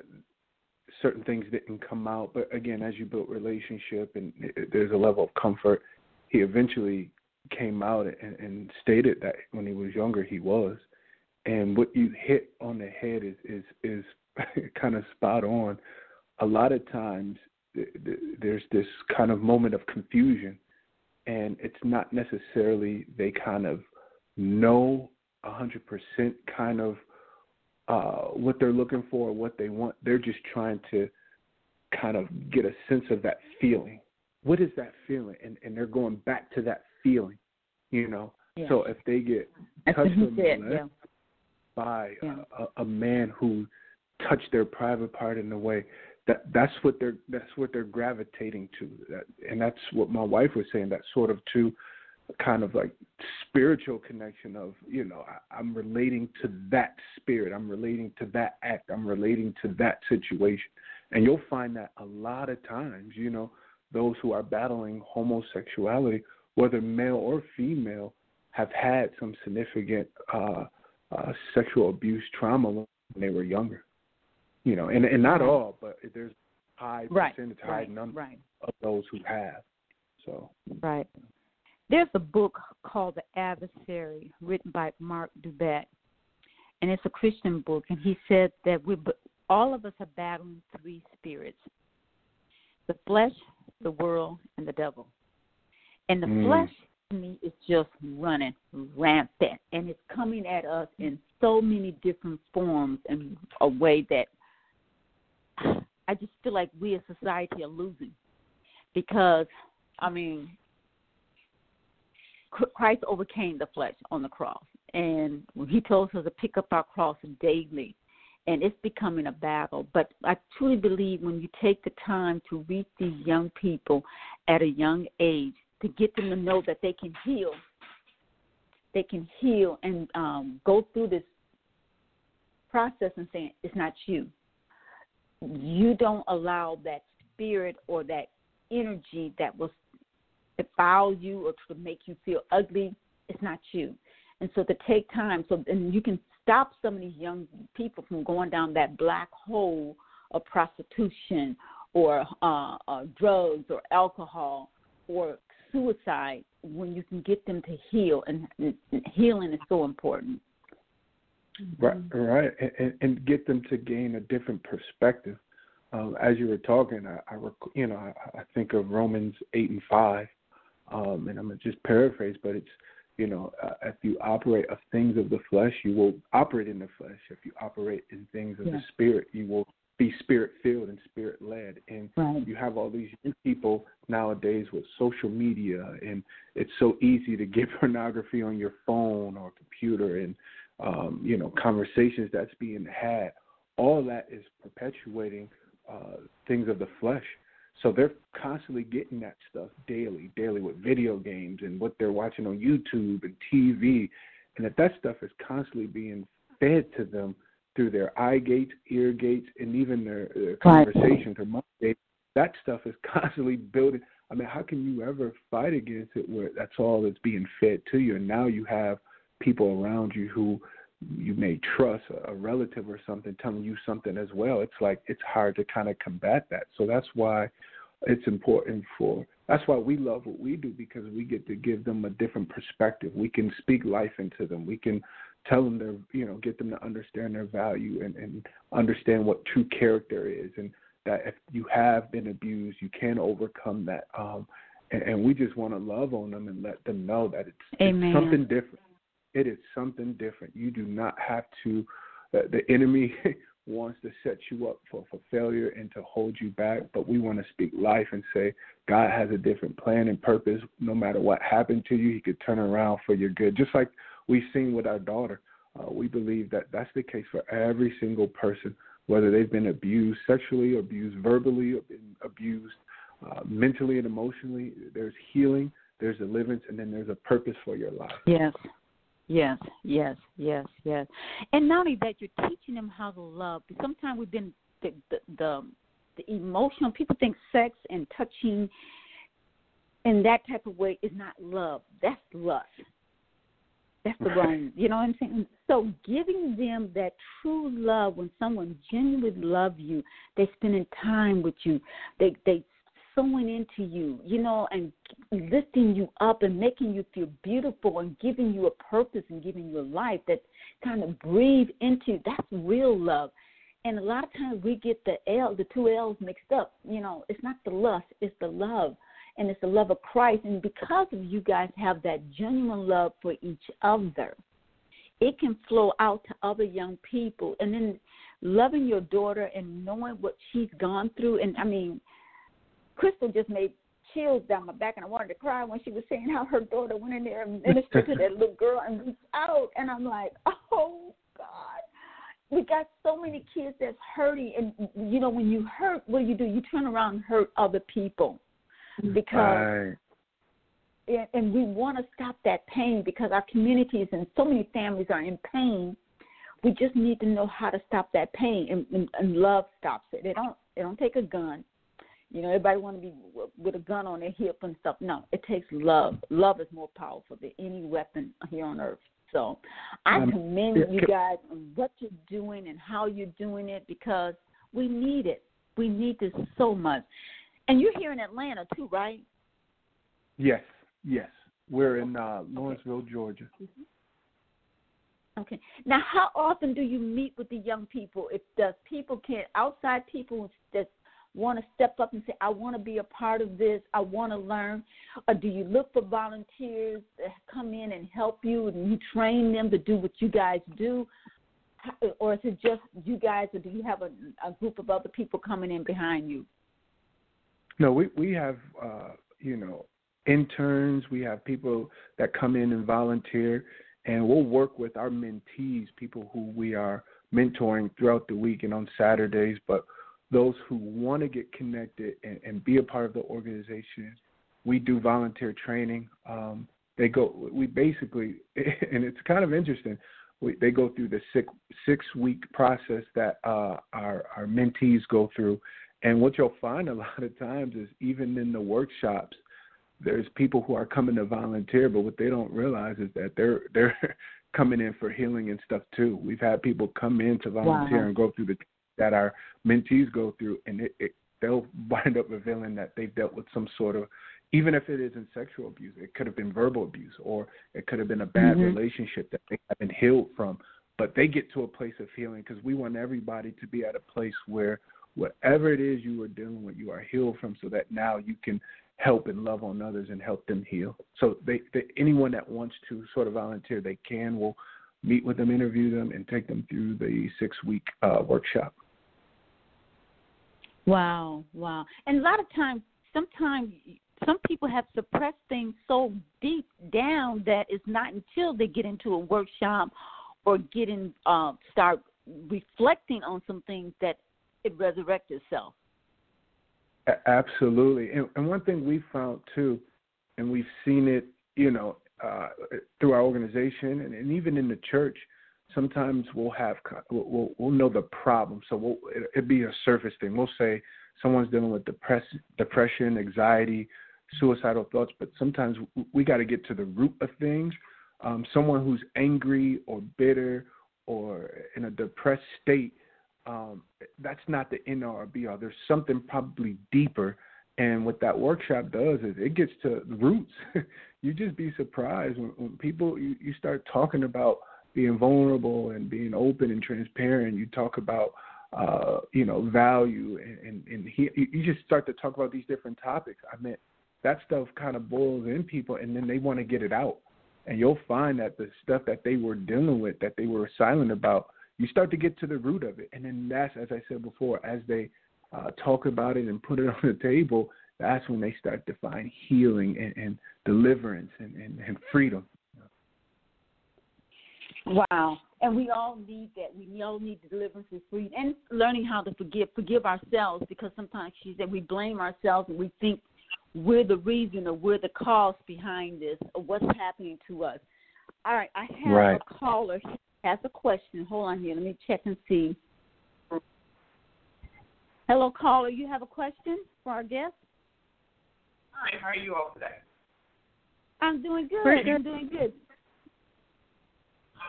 certain things didn't come out. But again, as you build relationship and there's a level of comfort, he eventually came out and, and stated that when he was younger he was. And what you hit on the head is is is kind of spot on. A lot of times th- th- there's this kind of moment of confusion, and it's not necessarily they kind of know a hundred percent kind of uh, what they're looking for, what they want. They're just trying to kind of get a sense of that feeling. What is that feeling? And and they're going back to that feeling, you know. Yeah. So if they get touched or molested Yeah. by a, a, man who touched their private part in a way that that's what they're that's what they're gravitating to. That, and that's what my wife was saying. That sort of to kind of like spiritual connection of you know I, I'm relating to that spirit. I'm relating to that act. I'm relating to that situation. And you'll find that a lot of times, you know, those who are battling homosexuality, whether male or female, have had some significant uh, uh, sexual abuse trauma when they were younger. You know, and and not all, but there's high Right. percentage, high Right. number Right. of those who have. So Right. There's a book called The Adversary, written by Mark Bubeck, and it's a Christian book. And he said that we, all of us are battling three spirits: the flesh, the world, and the devil. And the Mm. flesh to me is just running rampant, and it's coming at us in so many different forms and a way that I just feel like we as society are losing because I mean, Christ overcame the flesh on the cross, and he told us to pick up our cross daily and it's becoming a battle. But I truly believe when you take the time to reach these young people at a young age, to get them to know that they can heal, they can heal and um, go through this process and saying it's not you. You don't allow that spirit or that energy that will defile you or to make you feel ugly. It's not you. And so to take time, so and you can stop some of these young people from going down that black hole of prostitution or uh, uh, drugs or alcohol or suicide when you can get them to heal and, and healing is so important right right and, and get them to gain a different perspective um, as you were talking i, I rec- you know I, I think of romans 8 and 5 um, and i'm going to just paraphrase but it's you know, uh, if you operate of things of the flesh, you will operate in the flesh. If you operate in things of yeah. the spirit, you will be spirit filled and spirit led. And right. you have all these people nowadays with social media, and it's so easy to get pornography on your phone or computer, and um, you know, conversations that's being had. All that is perpetuating uh, things of the flesh. So they're constantly getting that stuff daily, daily with video games and what they're watching on YouTube and TV. And if that stuff is constantly being fed to them through their eye gates, ear gates, and even their, their conversations or mouth gates, that stuff is constantly building. I mean, how can you ever fight against it where that's all that's being fed to you? And now you have people around you who you may trust a relative or something telling you something as well. It's like it's hard to kind of combat that. So that's why it's important for that's why we love what we do because we get to give them a different perspective. We can speak life into them. We can tell them their you know get them to understand their value and and understand what true character is and that if you have been abused you can overcome that um and, and we just want to love on them and let them know that it's, it's something different it is something different. You do not have to. Uh, the enemy wants to set you up for, for failure and to hold you back, but we want to speak life and say God has a different plan and purpose. No matter what happened to you, He could turn around for your good. Just like we've seen with our daughter, uh, we believe that that's the case for every single person, whether they've been abused sexually, abused verbally, abused uh, mentally and emotionally. There's healing, there's deliverance, and then there's a purpose for your life. Yes, Yes, yes, yes, yes. And not only that, you're teaching them how to love. Sometimes we've been the the, the the emotional. People think sex and touching in that type of way is not love. That's lust. That's the wrong. You know what I'm saying? So giving them that true love when someone genuinely loves you, they spending time with you. They they sowing into you, you know, and lifting you up and making you feel beautiful and giving you a purpose and giving you a life that kind of breathe into that's real love. And a lot of times we get the L, the two L's mixed up. You know, it's not the lust, it's the love, and it's the love of Christ. And because of you guys have that genuine love for each other, it can flow out to other young people. And then loving your daughter and knowing what she's gone through, and I mean, Crysta just made chills down my back, and I wanted to cry when she was saying how her daughter went in there and ministered to that little girl and reached out. And I'm like, oh God, we got so many kids that's hurting, and you know when you hurt, what do you do? You turn around and hurt other people because. Right. And, and we want to stop that pain because our communities and so many families are in pain. We just need to know how to stop that pain, and, and, and love stops it. They don't. They don't take a gun you know, everybody want to be with a gun on their hip and stuff. No, it takes love. Love is more powerful than any weapon here on earth. So I um, commend you guys on what you're doing and how you're doing it because we need it. We need this so much. And you're here in Atlanta too, right? Yes, yes. We're in uh, Lawrenceville, okay. Georgia. Mm-hmm. Okay. Now, how often do you meet with the young people? If does people can outside people that want to step up and say, I want to be a part of this, I want to learn? Or do you look for volunteers that come in and help you and you train them to do what you guys do? Or is it just you guys, or do you have a, a group of other people coming in behind you? No, we we have uh, you know interns. We have people that come in and volunteer, and we'll work with our mentees, people who we are mentoring throughout the week and on Saturdays, but those who want to get connected and, and be a part of the organization, we do volunteer training. Um, they go, we basically, and it's kind of interesting. We, they go through the six six week process that uh, our our mentees go through, and what you'll find a lot of times is even in the workshops, there's people who are coming to volunteer, but what they don't realize is that they're they're coming in for healing and stuff too. We've had people come in to volunteer wow. and go through the that our mentees go through, and it, it, they'll wind up revealing that they've dealt with some sort of, even if it isn't sexual abuse, it could have been verbal abuse, or it could have been a bad mm-hmm. relationship that they haven't healed from. But they get to a place of healing because we want everybody to be at a place where whatever it is you are dealing with, you are healed from, so that now you can help and love on others and help them heal. So they, they anyone that wants to sort of volunteer, they can. We'll meet with them, interview them, and take them through the six week uh, workshop. Wow, wow. And a lot of times, sometimes some people have suppressed things so deep down that it's not until they get into a workshop or get in, uh, start reflecting on some things that it resurrects itself. Absolutely, and, and one thing we found too, and we've seen it, you know, uh, through our organization and, and even in the church sometimes we'll have we'll we'll know the problem, so we'll it, it'd be a surface thing. We'll say someone's dealing with depress, depression, anxiety, suicidal thoughts, but sometimes we got to get to the root of things. Um, someone who's angry or bitter or in a depressed state, um, that's not the end be all. There's something probably deeper. And what that workshop does is it gets to the roots. you just be surprised when, when people you, you start talking about being vulnerable and being open and transparent. You talk about uh, you know value and and, and he, you just start to talk about these different topics. I mean, that stuff kind of boils in people, and then they want to get it out. And you'll find that the stuff that they were dealing with, that they were silent about, you start to get to the root of it. And then that's, as I said before, as they uh, talk about it and put it on the table, that's when they start to find healing and, and deliverance and, and, and freedom. Wow. And we all need that. We all need deliverance and freedom and learning how to forgive, forgive ourselves because sometimes she said we blame ourselves and we think we're the reason or we're the cause behind this or what's happening to us. All right, I have right. a caller he has a question. Hold on here. Let me check and see. Hello, caller. You have a question for our guest? Hi, how are you all today? I'm doing good. I'm doing good.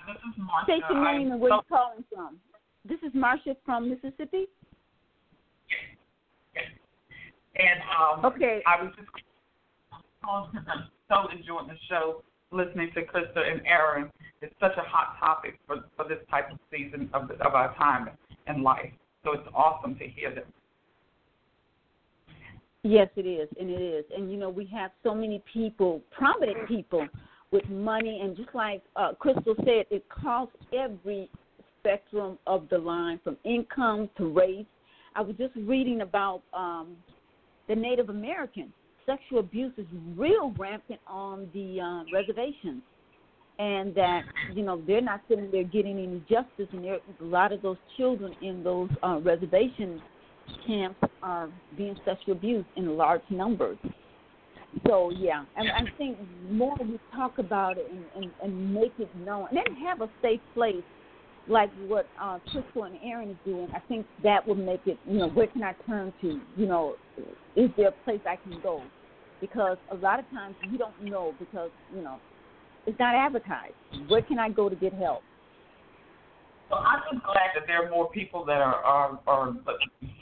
This is Marsha. State your name and where you're calling from. This is Marsha from Mississippi. Yes. And um, okay. I was just calling because I'm so enjoying the show, listening to Crysta and Aaron. It's such a hot topic for for this type of season of of our time in life. So it's awesome to hear them. Yes, it is, and it is. And you know, we have so many people, prominent people, with money. And just like uh, Crysta said, it costs every spectrum of the line from income to race. I was just reading about um, the Native Americans. Sexual abuse is real rampant on the uh, reservations, and that you know they're not sitting there getting any justice, and a lot of those children in those uh, reservation camps are being sexually abused in large numbers. So yeah, and I think more we talk about it and, and, and make it known, and then have a safe place like what uh, Crysta and Aaron is doing. I think that will make it. You know, where can I turn to? You know, is there a place I can go? Because a lot of times you don't know because you know it's not advertised. Where can I go to get help? Well, I'm just glad that there are more people that are are, are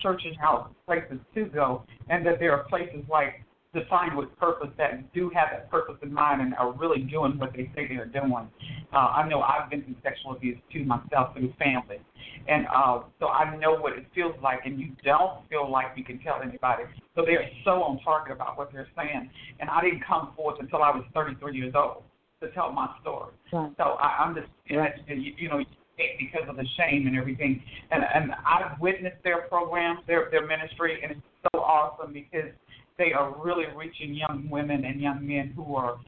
searching out places to go, and that there are places like defined with purpose that do have that purpose in mind and are really doing what they say they're doing. Uh, I know I've been through sexual abuse too myself through family, and uh, so I know what it feels like. And you don't feel like you can tell anybody. So they're so on target about what they're saying. And I didn't come forth until I was 33 years old to tell my story. Right. So I, I'm just, right. you, you know because of the shame and everything. And and I've witnessed their programs, their their ministry, and it's so awesome because they are really reaching young women and young men who are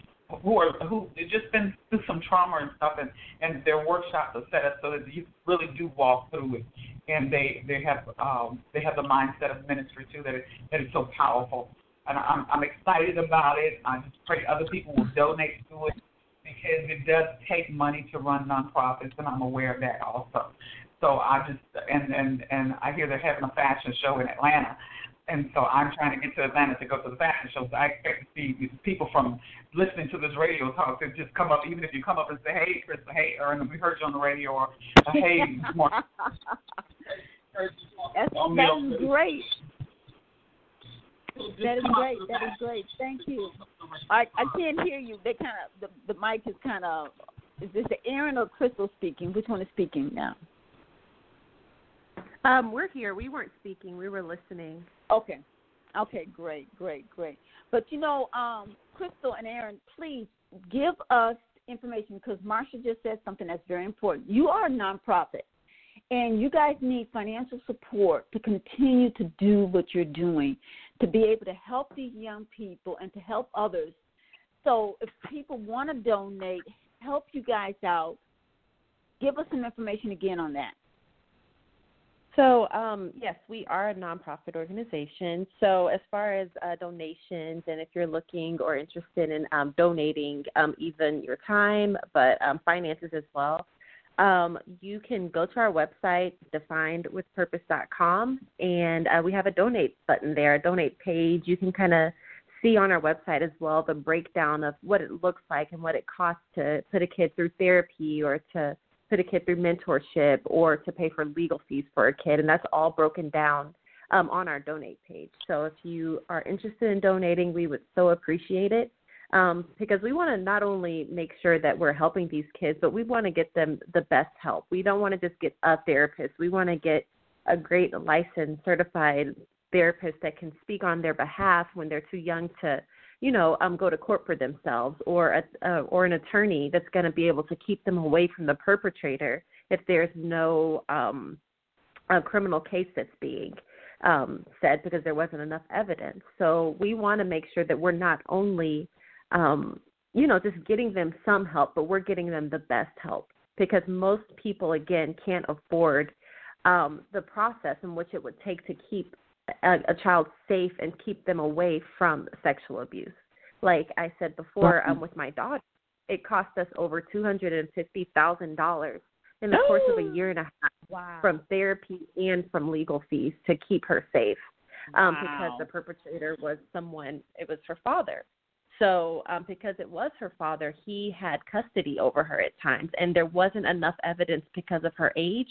who are who just been through some trauma and stuff, and and their workshops are set up so that you really do walk through it, and they they have um they have the mindset of ministry too that it, that is so powerful, and I'm I'm excited about it. I just pray other people will donate to it because it does take money to run nonprofits, and I'm aware of that also. So I just and and and I hear they're having a fashion show in Atlanta, and so I'm trying to get to Atlanta to go to the fashion show. So I expect to see people from listening to this radio talk to just come up, even if you come up and say, "Hey, Chris," hey, Aaron, we heard you on the radio, or "Hey, Mark." That's, that is great. That is great. That is great. Thank you. I I can't hear you. They kind of the the mic is kind of. Is this Aaron or Crysta speaking? Which one is speaking now? Um, we're here. We weren't speaking. We were listening. Okay. Okay, great, great, great. But you know, um, Crysta and Aaron, please give us information because Marsha just said something that's very important. You are a nonprofit, and you guys need financial support to continue to do what you're doing, to be able to help these young people and to help others. So, if people want to donate, help you guys out, give us some information again on that. So, um, yes, we are a nonprofit organization. So, as far as uh, donations, and if you're looking or interested in um, donating um, even your time, but um, finances as well, um, you can go to our website, definedwithpurpose.com, and uh, we have a donate button there, a donate page. You can kind of see on our website as well the breakdown of what it looks like and what it costs to put a kid through therapy or to put a kid through mentorship or to pay for legal fees for a kid, and that's all broken down um, on our donate page. So if you are interested in donating, we would so appreciate it um, because we want to not only make sure that we're helping these kids, but we want to get them the best help. We don't want to just get a therapist. We want to get a great licensed, certified therapist that can speak on their behalf when they're too young to you know, um, go to court for themselves, or a, uh, or an attorney that's going to be able to keep them away from the perpetrator if there's no um, a criminal case that's being um, said because there wasn't enough evidence. So we want to make sure that we're not only, um, you know, just getting them some help, but we're getting them the best help because most people again can't afford um, the process in which it would take to keep a, a child safe and keep them away from sexual abuse. Like I said before, um, with my daughter, it cost us over two hundred and fifty thousand dollars in the course of a year and a half wow. from therapy and from legal fees to keep her safe. Um, wow. because the perpetrator was someone it was her father. So, um, because it was her father, he had custody over her at times, and there wasn't enough evidence because of her age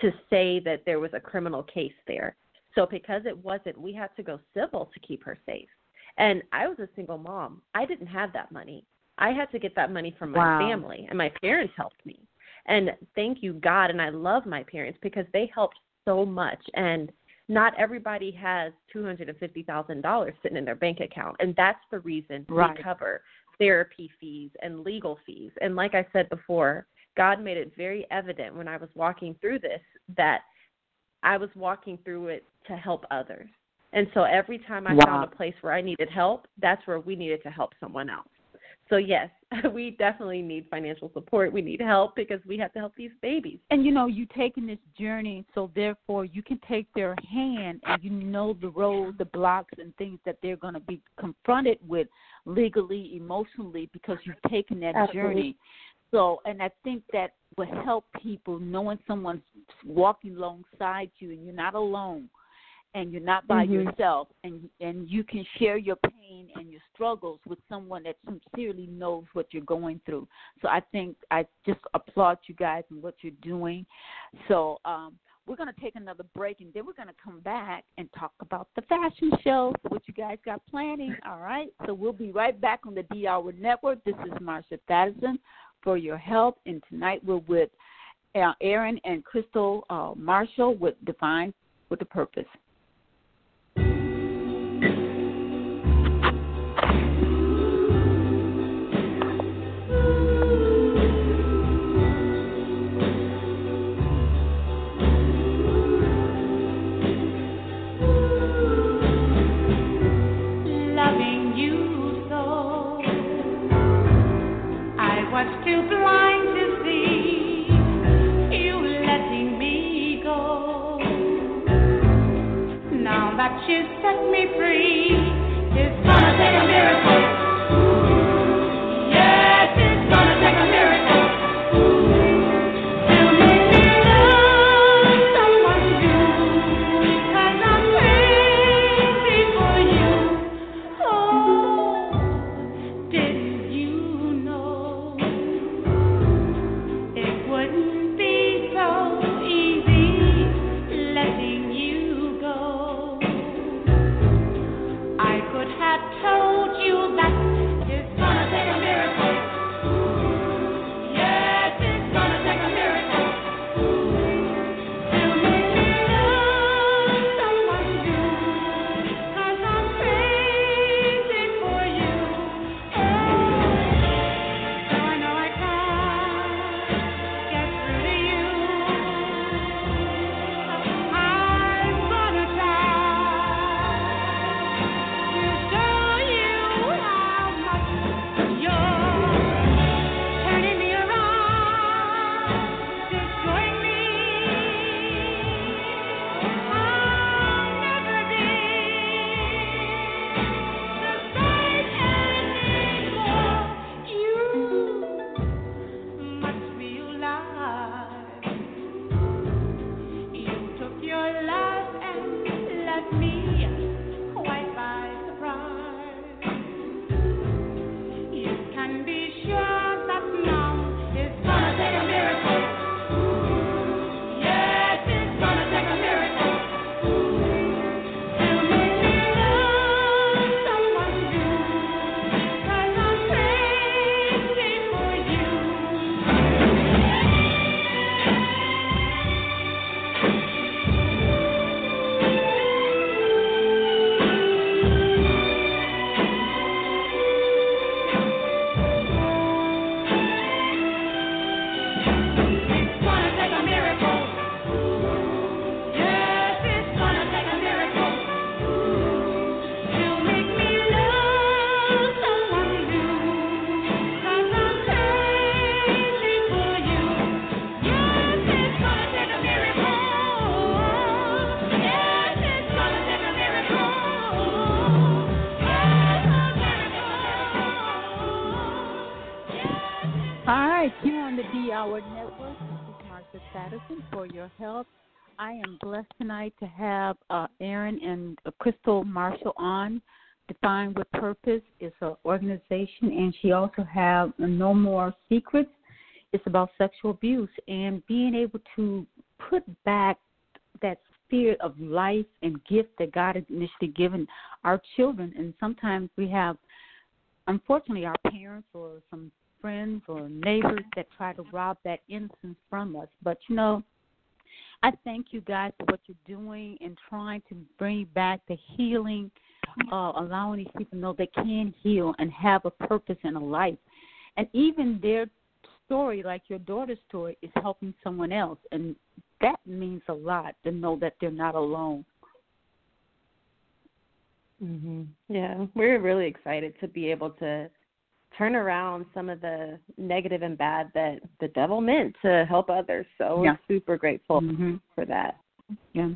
to say that there was a criminal case there. So because it wasn't, we had to go civil to keep her safe. And I was a single mom. I didn't have that money. I had to get that money from my wow. family, and my parents helped me. And thank you, God, and I love my parents because they helped so much. And not everybody has two hundred and fifty thousand dollars sitting in their bank account, and that's the reason right. we cover therapy fees and legal fees. And like I said before, God made it very evident when I was walking through this that I was walking through it to help others. And so every time I wow. found a place where I needed help, that's where we needed to help someone else. So yes, we definitely need financial support. We need help because we have to help these babies. And you know, you taking this journey, so therefore you can take their hand and you know the road, the blocks, and things that they're going to be confronted with legally, emotionally, because you've taken that Absolutely. journey. So, and I think that will help people knowing someone's walking alongside you and you're not alone and you're not by mm-hmm. yourself and and you can share your pain and your struggles with someone that sincerely knows what you're going through. So I think I just applaud you guys and what you're doing. So um we're going to take another break and then we're going to come back and talk about the fashion show, what you guys got planning. All right. So we'll be right back on the D Hour Network. This is Marsha Thadison for your help. And tonight we're with uh, Aaron and Crysta uh, Marshall with Defined with a Purpose. free. Tonight to have uh, Aaron and uh, Crysta Marshall on. Defined with Purpose is an organization, and she also have No More Secrets. It's about sexual abuse and being able to put back that spirit of life and gift that God had initially given our children. And sometimes we have, unfortunately, our parents or some friends or neighbors that try to rob that innocence from us. But you know, I thank you guys for what you're doing and trying to bring back the healing, uh, allowing these people to know they can heal and have a purpose in a life. And even their story, like your daughter's story, is helping someone else. And that means a lot to know that they're not alone. Mhm. Yeah, we're really excited to be able to turn around some of the negative and bad that the devil meant to help others. So yeah. we're super grateful mm-hmm. for that. Yeah.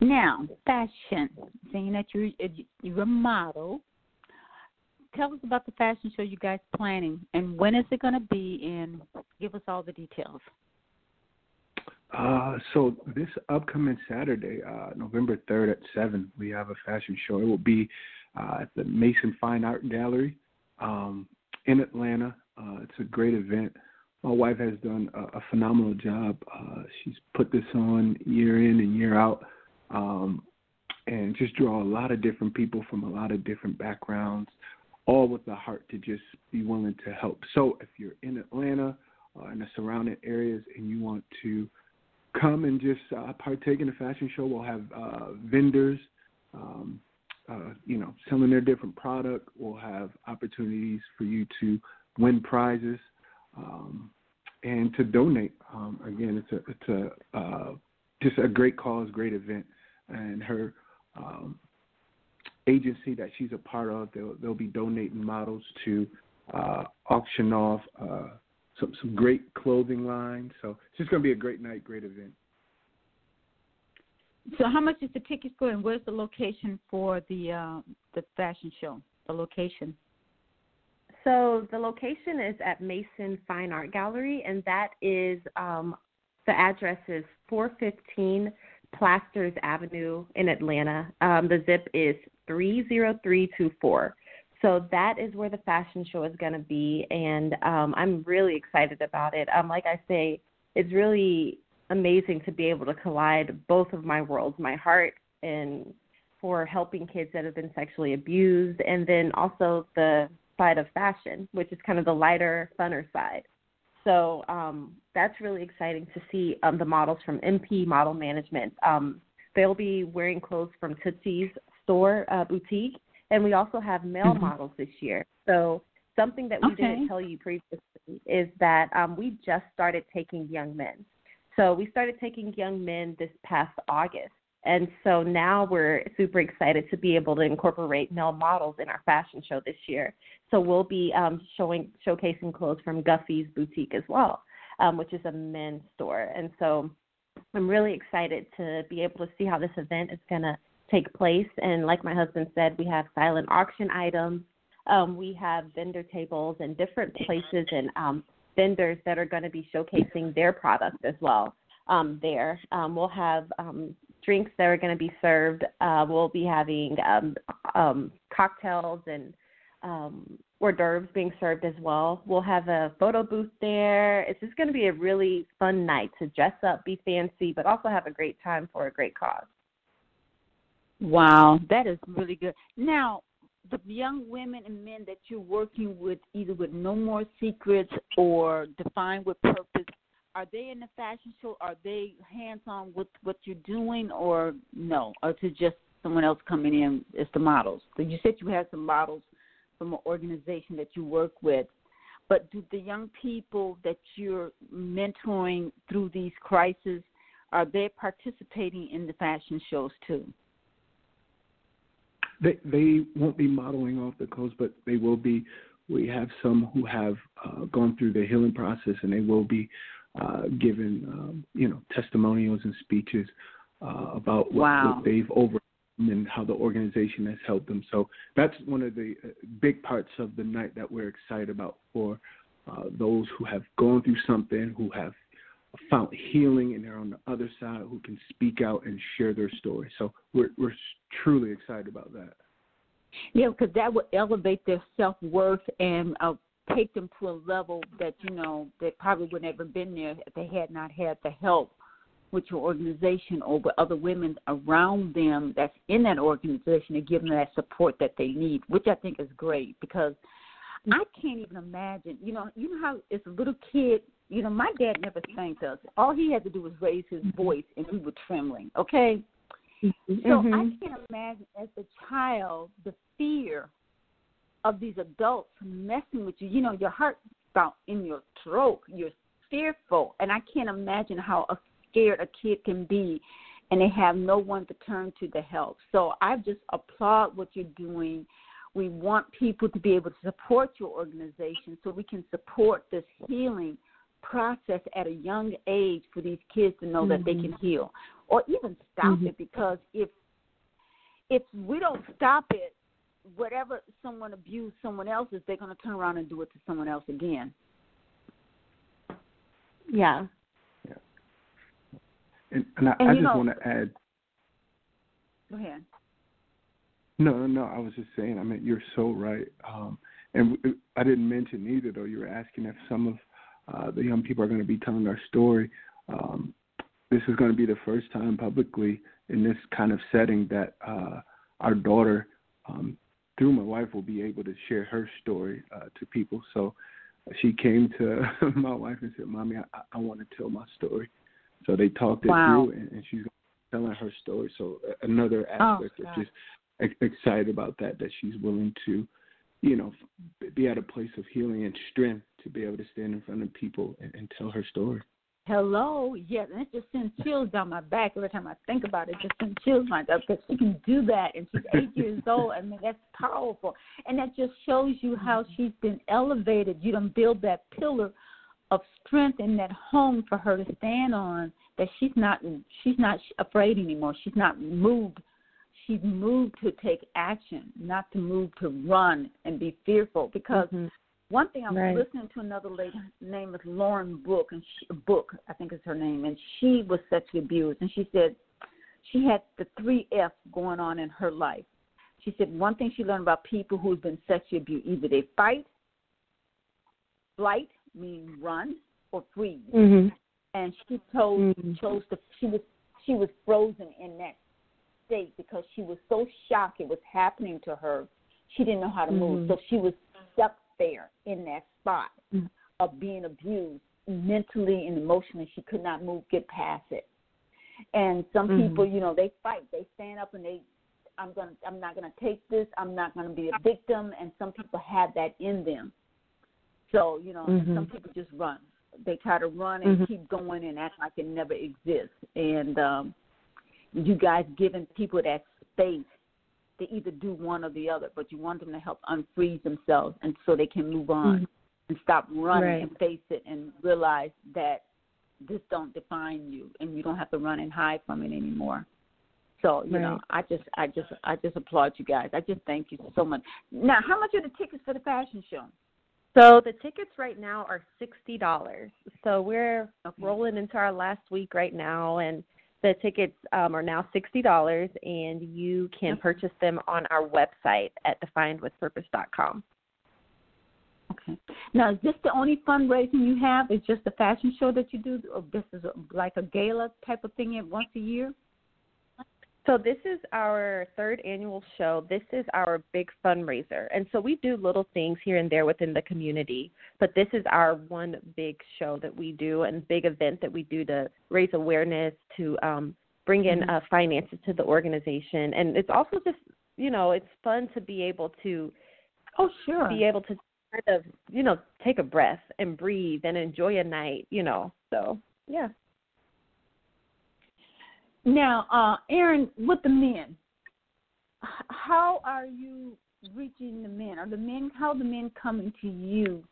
Now, fashion. Saying that you're you're a model. Tell us about the fashion show you guys planning, and when is it going to be? And give us all the details. Uh, so this upcoming Saturday, uh, November third at seven, we have a fashion show. It will be uh, at the Mason Fine Art Gallery um, in Atlanta. Uh, it's a great event. My wife has done a, a phenomenal job. Uh, she's put this on year in and year out, um, and just draw a lot of different people from a lot of different backgrounds, all with the heart to just be willing to help. So if you're in Atlanta uh, in the surrounding areas and you want to come and just uh, partake in the fashion show, we'll have uh, vendors. Um, uh, you know, selling their different product will have opportunities for you to win prizes um, and to donate. Um, again, it's a it's a uh, just a great cause, great event, and her um, agency that she's a part of, they'll they'll be donating models to uh, auction off uh, some some great clothing lines. So it's just going to be a great night, great event. So, how much is the tickets going? And where's the location for the uh, the fashion show? The location. So the location is at Mason Fine Art Gallery, and that is um, the address is 415 Plasters Avenue in Atlanta. Um, the zip is 30324. So that is where the fashion show is going to be, and um, I'm really excited about it. Um, like I say, it's really amazing to be able to collide both of my worlds, my heart and for helping kids that have been sexually abused, and then also the side of fashion, which is kind of the lighter, funner side. So um, that's really exciting to see um, the models from MP Model Management. Um, they'll be wearing clothes from Tootsie's store uh, boutique, and we also have male mm-hmm. models this year. So something that we okay. didn't tell you previously is that um, we just started taking young men. So we started taking young men this past August. And so now we're super excited to be able to incorporate male models in our fashion show this year. So we'll be um, showing showcasing clothes from Guffey's boutique as well, um, which is a men's store. And so I'm really excited to be able to see how this event is going to take place. And like my husband said, we have silent auction items. Um, we have vendor tables and different places and um, vendors that are going to be showcasing their products as well um, there. Um, we'll have um, drinks that are going to be served. Uh, we'll be having um, um, cocktails and um, hors d'oeuvres being served as well. We'll have a photo booth there. It's just going to be a really fun night to dress up, be fancy, but also have a great time for a great cause. Wow, that is really good. Now, the young women and men that you're working with, either with No More Secrets or Defined with Purpose, are they in the fashion show? Are they hands on with what you're doing, or no? Or to just someone else coming in as the models? So you said you had some models from an organization that you work with, but do the young people that you're mentoring through these crises are they participating in the fashion shows too? They they won't be modeling off the clothes, but they will be. We have some who have uh, gone through the healing process, and they will be uh, given um, you know testimonials and speeches uh, about what, wow. what they've overcome and how the organization has helped them. So that's one of the uh, big parts of the night that we're excited about for uh, those who have gone through something, who have found healing, and they're on the other side who can speak out and share their story. So we're we're truly excited about that. Yeah, because that would elevate their self worth and uh, take them to a level that you know they probably would never been there if they had not had the help with your organization or with other women around them that's in that organization to give them that support that they need, which I think is great because I can't even imagine. You know, you know how it's a little kid, you know, my dad never sang to us. All he had to do was raise his mm-hmm. voice, and we were trembling. Okay. Mm-hmm. So I mm-hmm. can't imagine as a child the fear of these adults messing with you. You know, your heart about in your throat. You're fearful, and I can't imagine how scared a kid can be, and they have no one to turn to to help. So I just applaud what you're doing. We want people to be able to support your organization so we can support this healing process at a young age for these kids to know mm-hmm. that they can mm-hmm. heal or even stop mm-hmm. it because if if we don't stop it whatever someone abused someone else's, they're going to turn around and do it to someone else again. Yeah. Yeah. And, and I, and I just know, want to add. Go ahead. no No, no, I was just saying. I mean, you're so right. Um, and I didn't mention either, though. You were asking if some of uh, the young people are going to be telling our story. Um, this is going to be the first time publicly in this kind of setting that uh, our daughter um, through my wife will be able to share her story uh, to people. So she came to my wife and said, "Mommy, I, I want to tell my story." So they talked it wow. through, and, and she's telling her story. So another oh, aspect oh, of just excited about that that she's willing to, you know, be at a place of healing and strength to be able to stand in front of people and, and tell her story. Hello, yes, and it just sends chills down my back every time I think about it. it just sends chills my back because she can do that, and she's eight years old. I mean, that's powerful, and that just shows you how she's been elevated. You don't build that pillar of strength in that home for her to stand on that she's not she's not afraid anymore she's not moved she's moved to take action not to move to run and be fearful because mm-hmm. One thing i was right. listening to another lady name is lauren book and she, book i think is her name and she was sexually abused and she said she had the three f's going on in her life she said one thing she learned about people who've been sexually abused either they fight flight meaning run or freeze. Mm-hmm. And she chose mm-hmm. chose to she was she was frozen in that state because she was so shocked it was happening to her. She didn't know how to move, mm-hmm. so she was stuck there in that spot mm-hmm. of being abused mentally and emotionally. She could not move, get past it. And some mm-hmm. people, you know, they fight. They stand up and they I'm gonna I'm not gonna take this, I'm not gonna be a victim and some people have that in them. So, you know, mm-hmm. some people just run. They try to run and mm-hmm. keep going and act like it never exists. And um you guys giving people that space to either do one or the other, but you want them to help unfreeze themselves and so they can move on mm-hmm. and stop running right. and face it and realize that this don't define you and you don't have to run and hide from it anymore. So, you right. know, I just I just I just applaud you guys. I just thank you so much. Now, how much are the tickets for the fashion show? So the tickets right now are sixty dollars. So we're okay. rolling into our last week right now, and the tickets um, are now sixty dollars, and you can purchase them on our website at definedwithpurpose.com. Okay. Now, is this the only fundraising you have? Is just the fashion show that you do, or this is like a gala type of thing once a year? So this is our third annual show. This is our big fundraiser. And so we do little things here and there within the community, but this is our one big show that we do and big event that we do to raise awareness, to um, bring in mm-hmm. uh, finances to the organization. And it's also just, you know, it's fun to be able to oh sure be able to kind of, you know, take a breath and breathe and enjoy a night, you know. So, yeah. Now, uh, Aaron, with the men, how are you reaching the men? Are the men how are the men coming to you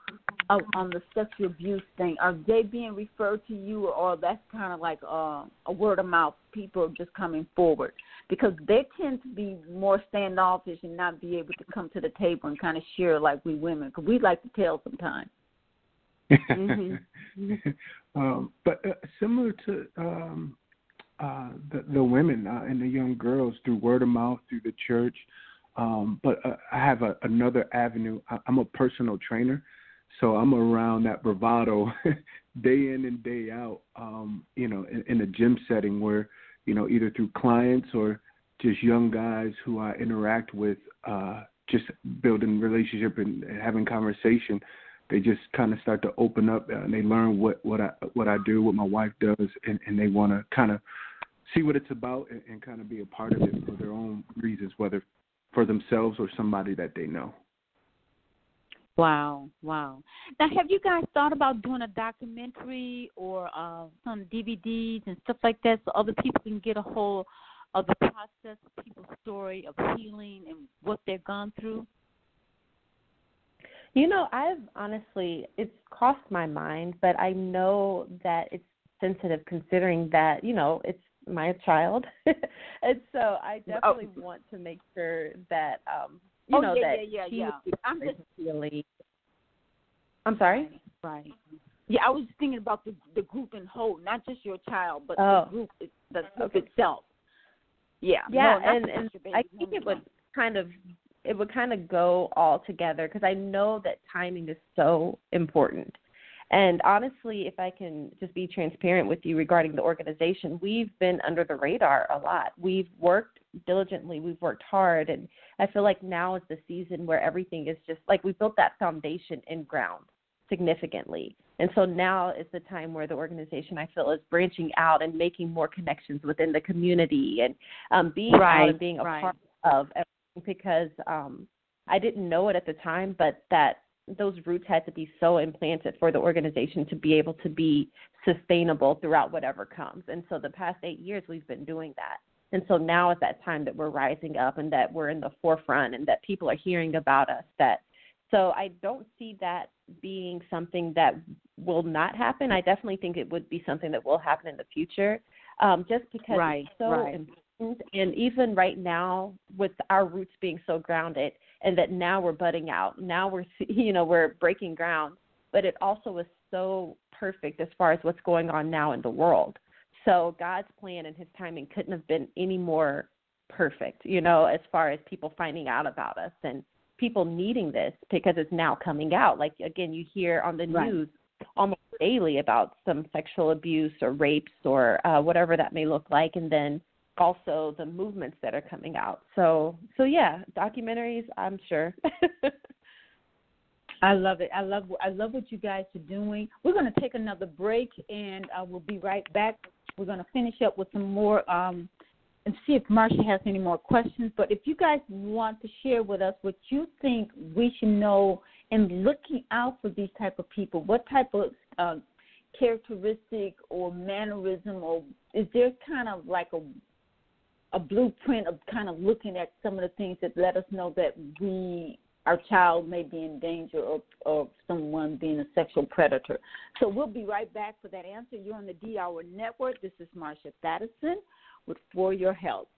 uh, on the sexual abuse thing? Are they being referred to you, or that's kind of like uh, a word of mouth? People just coming forward because they tend to be more standoffish and not be able to come to the table and kind of share like we women because we like to tell sometimes. mm-hmm. um, but uh, similar to um, uh, the, the women uh, and the young girls through word of mouth, through the church. Um, but uh, I have a, another avenue. I, I'm a personal trainer, so I'm around that bravado day in and day out. Um, you know, in, in a gym setting where you know either through clients or just young guys who I interact with, uh, just building relationship and, and having conversation. They just kind of start to open up uh, and they learn what what I what I do, what my wife does, and, and they want to kind of see what it's about and, and kind of be a part of it for their own reasons, whether for themselves or somebody that they know. Wow, wow. Now, have you guys thought about doing a documentary or uh, some DVDs and stuff like that so other people can get a hold of the process, people's story of healing and what they've gone through? You know, I've honestly, it's crossed my mind, but I know that it's sensitive considering that, you know, it's my child, and so I oh. definitely oh. want to make sure that um you oh, know yeah, that yeah, yeah, yeah. I'm just feeling. I'm sorry. Right. Yeah, I was thinking about the the group in whole, not just your child, but oh. the group, the group okay. itself. Yeah. Yeah, no, and and I think it would kind of it would kind of go all together because I know that timing is so important. And honestly, if I can just be transparent with you regarding the organization, we've been under the radar a lot. We've worked diligently, we've worked hard, and I feel like now is the season where everything is just like we built that foundation in ground significantly. And so now is the time where the organization I feel is branching out and making more connections within the community and um, being right, out and being a right. part of everything because um, I didn't know it at the time, but that those roots had to be so implanted for the organization to be able to be sustainable throughout whatever comes. And so the past eight years, we've been doing that. And so now is that time that we're rising up and that we're in the forefront and that people are hearing about us, that So I don't see that being something that will not happen. I definitely think it would be something that will happen in the future, um, just because right, it's so right. important. And even right now, with our roots being so grounded, and that now we're budding out, now we're you know we're breaking ground. But it also is so perfect as far as what's going on now in the world. So God's plan and His timing couldn't have been any more perfect, you know, as far as people finding out about us and people needing this because it's now coming out. Like again, you hear on the right. news almost daily about some sexual abuse or rapes or uh, whatever that may look like, and then also the movements that are coming out. So, so yeah, documentaries. I'm sure. I love it. I love I love what you guys are doing. We're going to take another break, and uh, we'll be right back. We're going to finish up with some more um, and see if Marcia has any more questions. But if you guys want to share with us what you think we should know in looking out for these type of people, what type of uh, characteristic or mannerism, or is there kind of like a a blueprint of kind of looking at some of the things that let us know that we our child may be in danger of, of someone being a sexual predator. So we'll be right back for that answer. You're on the D Hour Network. This is Marsha Thadison with For Your Health.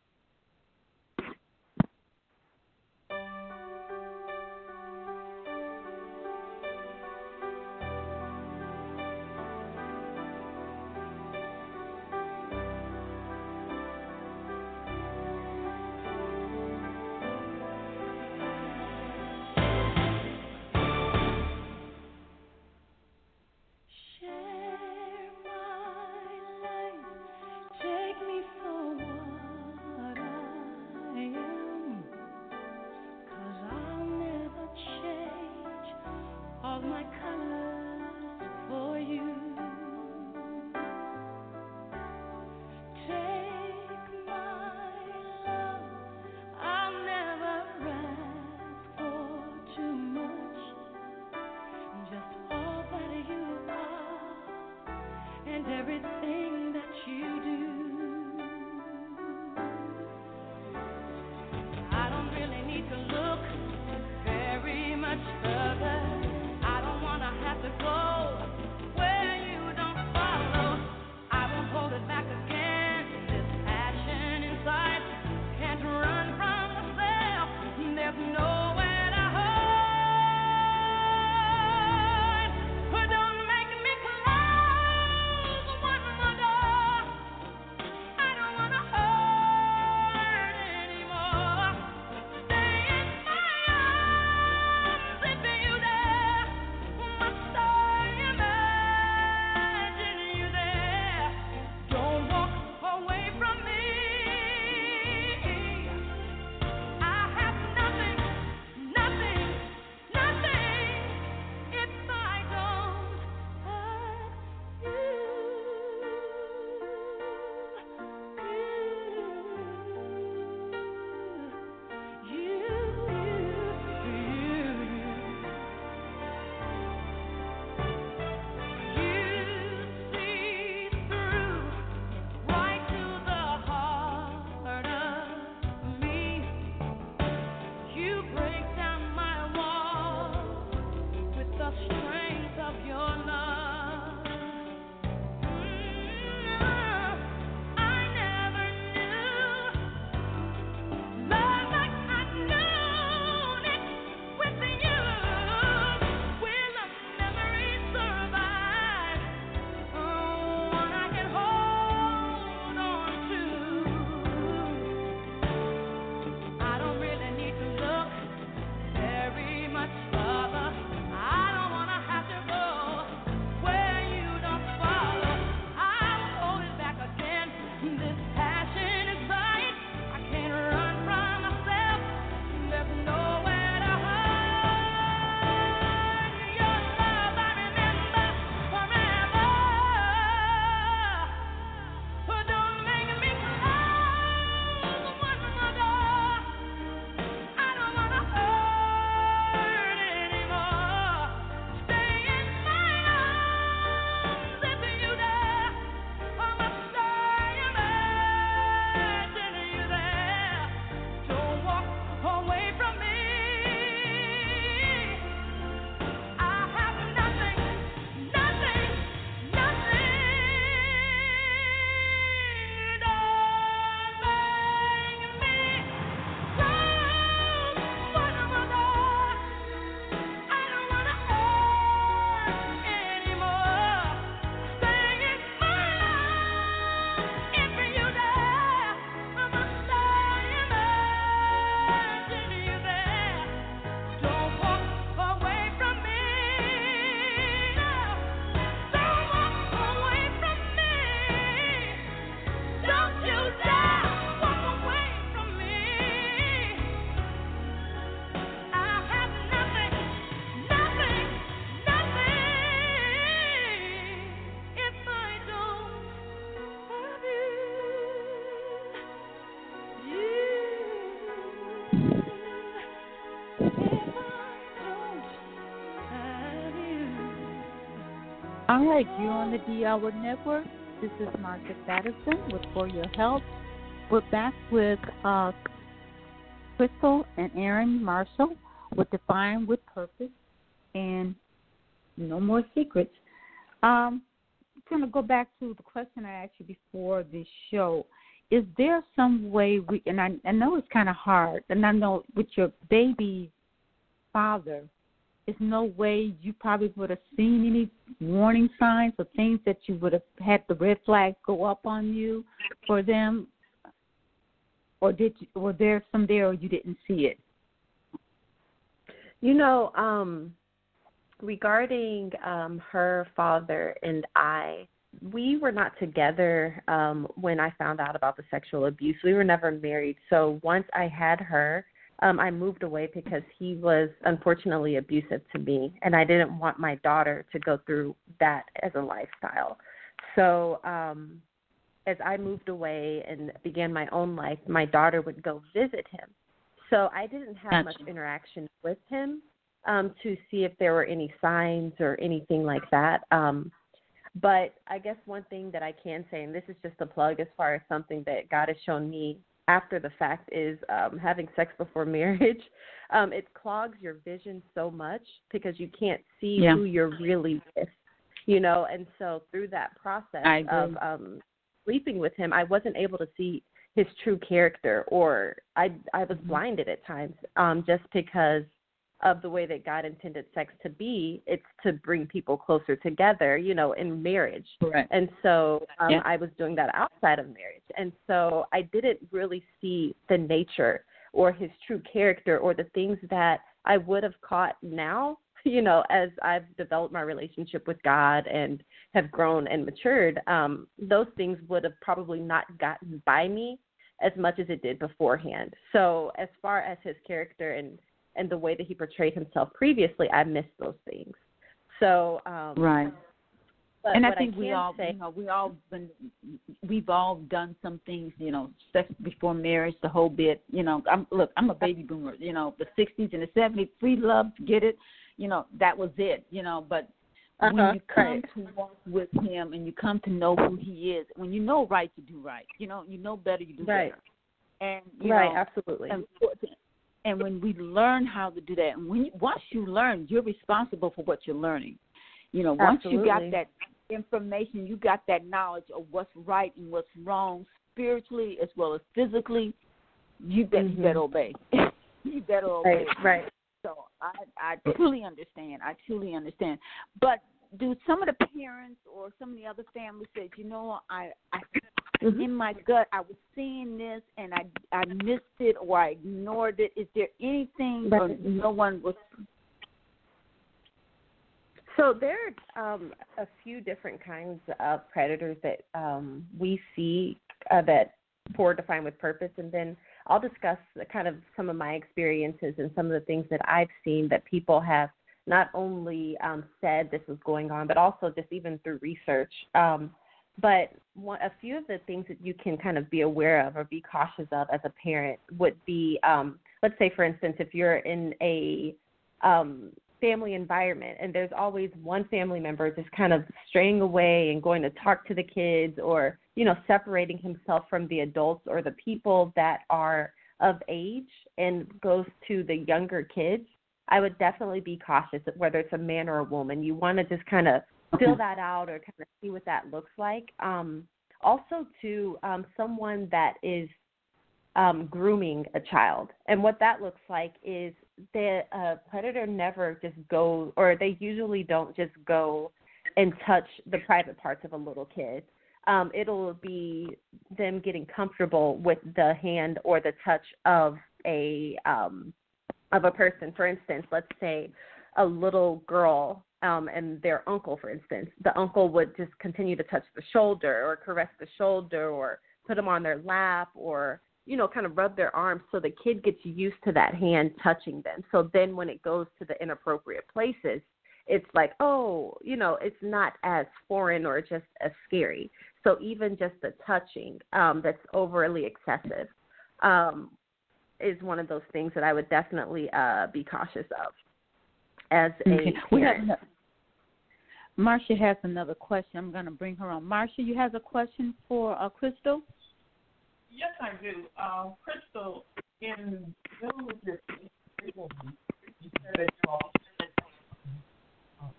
Right, you're on the D Hour Network. This is Marsha Thadison with For Your Health. We're back with uh, Crysta and Aaron Marshall with Defined with Purpose and No More Secrets. Um, I'm going to go back to the question I asked you before this show. Is there some way we, and I, I know it's kind of hard, and I know with your baby father, there's no way you probably would have seen any warning signs or things that you would have had the red flag go up on you for them, or did you, were there some there or you didn't see it? You know, um, regarding um, her father and I, we were not together um, when I found out about the sexual abuse. We were never married. So once I had her, um, I moved away because he was unfortunately abusive to me, and I didn't want my daughter to go through that as a lifestyle. So, um, as I moved away and began my own life, my daughter would go visit him. So I didn't have Gotcha. much interaction with him um, to see if there were any signs or anything like that. Um, but I guess one thing that I can say, and this is just a plug as far as something that God has shown me after the fact, is um, having sex before marriage. Um, it clogs your vision so much because you can't see Yeah. who you're really with, you know. And so through that process of um, sleeping with him, I wasn't able to see his true character, or I I was Mhm. blinded at times um, just because of the way that God intended sex to be. It's to bring people closer together, you know, in marriage. Correct. And so um, Yeah. I was doing that outside of marriage. And so I didn't really see the nature or his true character or the things that I would have caught now, you know, as I've developed my relationship with God and have grown and matured. Um, those things would have probably not gotten by me as much as it did beforehand. So as far as his character and and the way that he portrayed himself previously, I missed those things. So um, Right. but and I think we all, say, you know, we all been, we've all done some things, you know, sex before marriage, the whole bit. You know, I'm look, I'm a baby boomer. You know, the '60s and the '70s, free love, get it. You know, that was it. You know, but when Uh-huh, you come right. to walk with him and you come to know who he is, when you know right, you do right. You know, you know better, you do Right. better. And you right, know, absolutely. and, and when we learn how to do that, and when you, once you learn, you're responsible for what you're learning. You know, once you got that information, you got that knowledge of what's right and what's wrong, spiritually as well as physically. You better, Mhm. you better obey. you better obey. right, right. So I, I truly understand. I truly understand. But do some of the parents or some of the other families say, you know, I, I Mhm. in my gut I was seeing this and I I missed it or I ignored it. Is there anything or no one was So there are um, a few different kinds of predators that um, we see uh, that poor define with purpose, and then I'll discuss the kind of some of my experiences and some of the things that I've seen that people have not only um, said this was going on, but also just even through research. Um, but one, a few of the things that you can kind of be aware of or be cautious of as a parent would be, um, let's say, for instance, if you're in a um, family environment and there's always one family member just kind of straying away and going to talk to the kids or you know separating himself from the adults or the people that are of age and goes to the younger kids i would definitely be cautious whether it's a man or a woman. You want to just kind of fill that out or kind of see what that looks like um also to um someone that is um, grooming a child. And what that looks like is the uh, predator never just goes, or they usually don't just go and touch the private parts of a little kid. Um, it'll be them getting comfortable with the hand or the touch of a um, of a person. For instance, let's say a little girl um, and their uncle, for instance, the uncle would just continue to touch the shoulder or caress the shoulder or put them on their lap or you know, kind of rub their arms so the kid gets used to that hand touching them. So then when it goes to the inappropriate places, it's like, oh, you know, it's not as foreign or just as scary. So even just the touching um, that's overly excessive um, is one of those things that I would definitely uh, be cautious of as a Okay. We have. Marcia has another question. I'm going to bring her on. Marcia, you have a question for uh, Crysta? Yes, I do. Uh, Crysta, in dealing with your you said that you all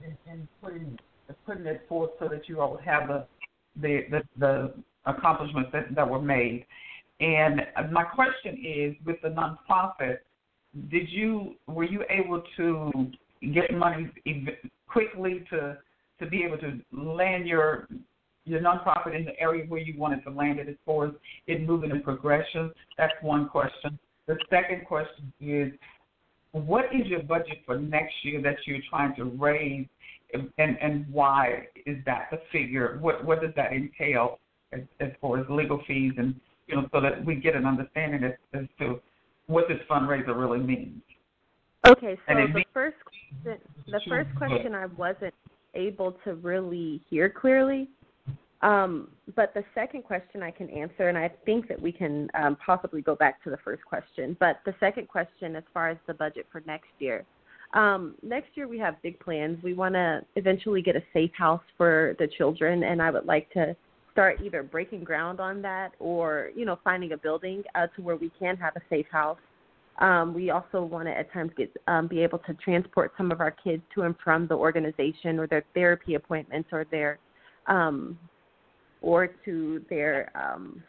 in, in putting putting it forth so that you all would have the the the, the accomplishments that, that were made. And my question is, with the nonprofit, did you were you able to get money quickly to to be able to land your your nonprofit in the area where you wanted to land it as far as it moving in progression? That's one question. The second question is, what is your budget for next year that you're trying to raise, and and why is that the figure? What what does that entail as, as far as legal fees and you know so that we get an understanding as, as to what this fundraiser really means. Okay, so the first question, the first question I wasn't able to really hear clearly. Um, but the second question I can answer, and I think that we can um, possibly go back to the first question. But the second question, as far as the budget for next year, um, next year we have big plans. We want to eventually get a safe house for the children, and I would like to start either breaking ground on that or you know finding a building uh, to where we can have a safe house. Um, we also want to at times get um, be able to transport some of our kids to and from the organization or their therapy appointments or their um, or to their um,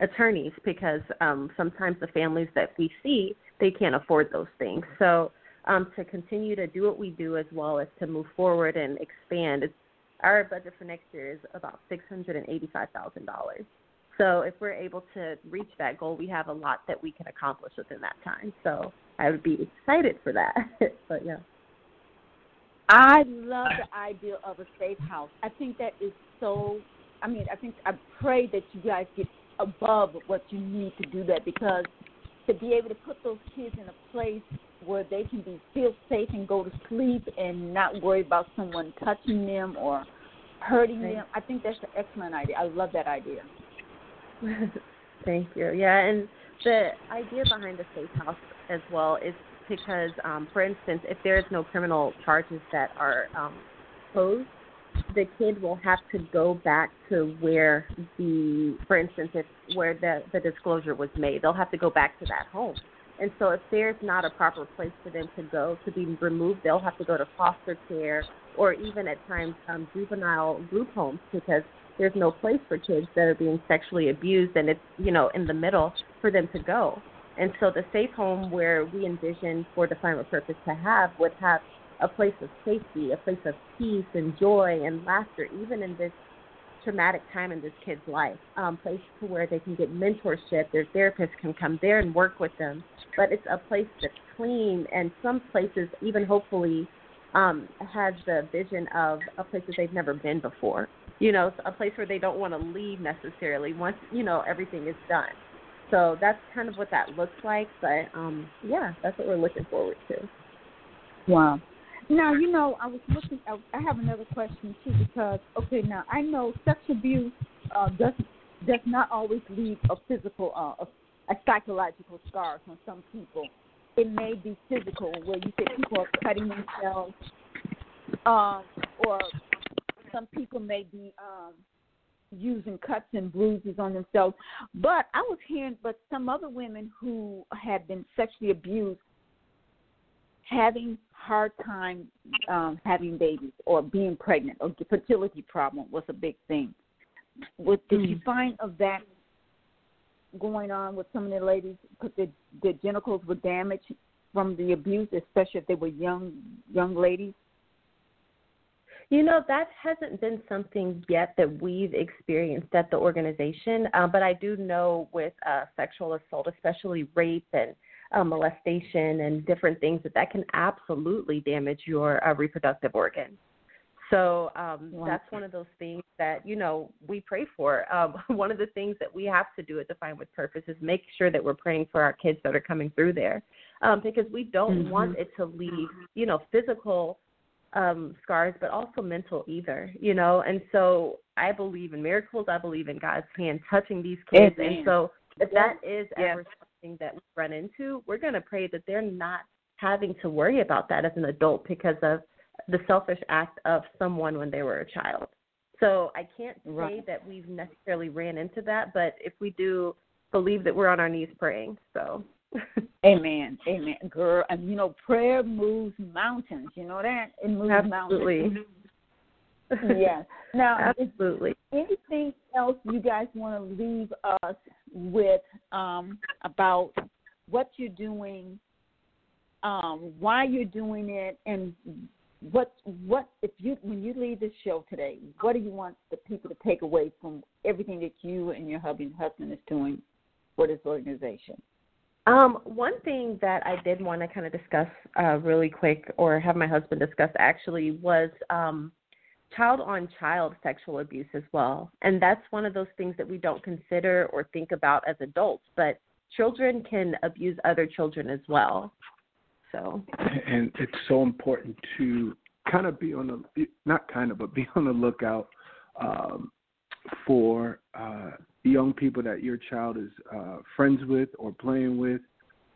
attorneys because um, sometimes the families that we see they can't afford those things. So um, to continue to do what we do as well as to move forward and expand, our budget for next year is about six hundred and eighty-five thousand dollars. So if we're able to reach that goal, we have a lot that we can accomplish within that time. So I would be excited for that. but yeah. I love the idea of a safe house. I think that is so. I mean, I think I pray that you guys get above what you need to do that because to be able to put those kids in a place where they can be feel safe and go to sleep and not worry about someone touching them or hurting them. I think that's an excellent idea. I love that idea. Thank you. Yeah, and the idea behind the safe house as well is because, um, for instance, if there is no criminal charges that are um, posed, the kid will have to go back to where the, for instance, if where the the disclosure was made, they'll have to go back to that home and so if there's not a proper place for them to go to be removed, they'll have to go to foster care or even at times um, juvenile group homes because there's no place for kids that are being sexually abused and it's, you know, in the middle for them to go. And so the safe home where we envision for the final purpose to have would have a place of safety, a place of peace and joy and laughter, even in this traumatic time in this kid's life. Um, place to where they can get mentorship. Their therapist can come there and work with them. But it's a place that's clean, and some places even hopefully um, has the vision of a place that they've never been before. You know, a place where they don't want to leave necessarily once you know everything is done. So that's kind of what that looks like. But um, yeah, that's what we're looking forward to. Wow. Now, you know, I was looking. I, I have another question too because okay, now I know sex abuse uh, does does not always leave a physical, uh, a, a psychological scar on some people. It may be physical, where you say people are cutting themselves, um, or some people may be um, using cuts and bruises on themselves. But I was hearing, but some other women who have been sexually abused having hard time um, having babies or being pregnant or fertility problem was a big thing. What did mm. you find of that going on with some of the ladies because their, their genitals were damaged from the abuse, especially if they were young young ladies? You know, that hasn't been something yet that we've experienced at the organization, uh, but I do know with uh, sexual assault, especially rape and uh, molestation and different things that that can absolutely damage your uh, reproductive organs. So um, wow. that's one of those things that you know we pray for. Um, one of the things that we have to do at Defined with Purpose is make sure that we're praying for our kids that are coming through there, um, because we don't mm-hmm. want it to leave you know physical um, scars, but also mental either. You know, and so I believe in miracles. I believe in God's hand touching these kids, Amen. and so if that is yeah. ever something that we run into, we're going to pray that they're not having to worry about that as an adult because of the selfish act of someone when they were a child. So I can't say Right. that we've necessarily ran into that, but if we do, believe that we're on our knees praying. So Amen. Amen. Girl, and you know, prayer moves mountains. You know that? It moves absolutely, mountains. Yes. Now, absolutely. anything else you guys want to leave us with um, about what you're doing, um, why you're doing it, and what what if you when you leave this show today, what do you want the people to take away from everything that you and your hubby husband is doing for this organization? Um, one thing that I did want to kind of discuss uh, really quick, or have my husband discuss actually, was um, child on child sexual abuse as well. And that's one of those things that we don't consider or think about as adults, but children can abuse other children as well. So, and it's so important to kind of be on the not kind of but be on the lookout um, for uh, young people that your child is uh, friends with or playing with,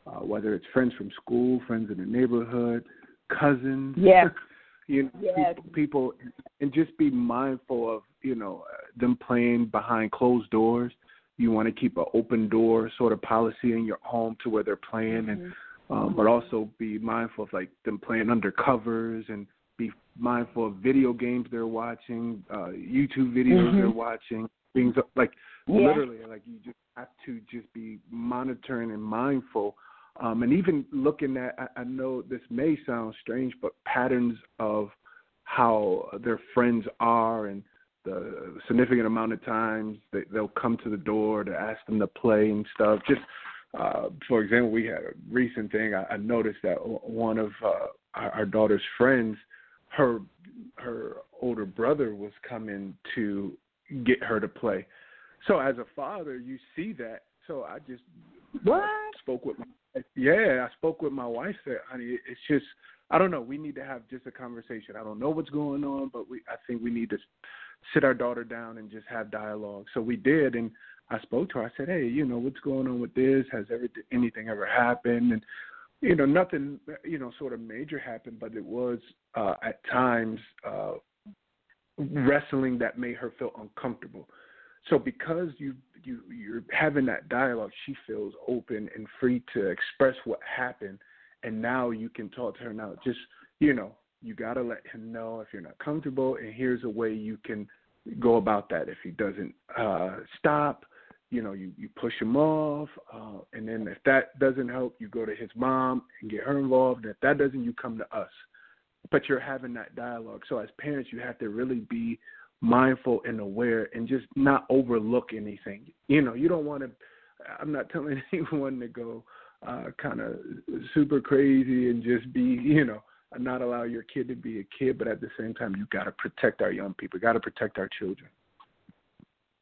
uh, whether it's friends from school, friends in the neighborhood, cousins. Yeah. you know, Yes. people, people, and just be mindful of you know uh, them playing behind closed doors. You want to keep an open door sort of policy in your home to where they're playing, and um, but also be mindful of like them playing under covers and be mindful of video games they're watching, uh, YouTube videos Mhm. they're watching, things like Yeah. literally like you just have to just be monitoring and mindful um, and even looking at I, I know this may sound strange but patterns of how their friends are and the significant amount of times they, they'll come to the door to ask them to play and stuff just uh, for example, we had a recent thing. I, I noticed that one of uh, our, our daughter's friends, her her older brother was coming to get her to play. So as a father, you see that. So I just What? spoke with my yeah, I spoke with my wife. Said, honey, it's just I don't know. We need to have just a conversation. I don't know what's going on, but we I think we need to sit our daughter down and just have dialogue. So we did, and I spoke to her. I said, hey, you know, what's going on with this? Has ever anything ever happened? And you know, nothing, you know, sort of major happened, but it was uh, at times uh, wrestling that made her feel uncomfortable. So because you you you're having that dialogue, she feels open and free to express what happened, and now you can talk to her. Now, just you know, you got to let him know if you're not comfortable, and here's a way you can go about that. If he doesn't uh, stop, you know, you you push him off, uh, and then if that doesn't help, you go to his mom and get her involved. And if that doesn't, you come to us. But you're having that dialogue. So as parents, you have to really be mindful and aware and just not overlook anything. You know, you don't want to. I'm not telling anyone to go uh, kind of super crazy and just be, you know, not allow your kid to be a kid, but at the same time, you got to protect our young people. Got to protect our children.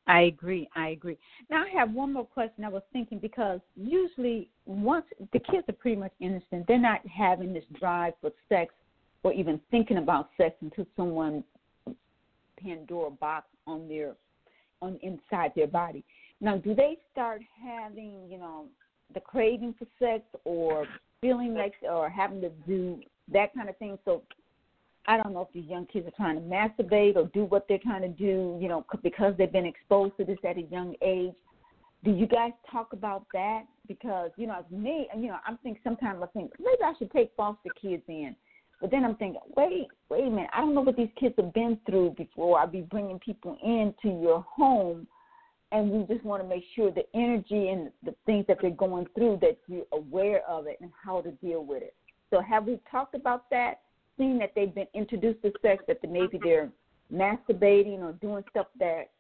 I agree. I agree. Now I have one more question. I was thinking because usually once the kids are pretty much innocent, they're not having this drive for sex or even thinking about sex until someone Pandora box on their on inside their body. Now, do they start having you know the craving for sex or feeling like or having to do that kind of thing? So I don't know if these young kids are trying to masturbate or do what they're trying to do, you know, because they've been exposed to this at a young age. Do you guys talk about that? Because you know, as me, you know, I'm thinking sometimes I think maybe I should take foster kids in, but then I'm thinking, wait, wait a minute, I don't know what these kids have been through before. I be bringing people into your home, and we just want to make sure the energy and the things that they're going through that you're aware of it and how to deal with it. So have we talked about that? Seeing that they've been introduced to sex, that maybe mm-hmm. they're masturbating or doing stuff that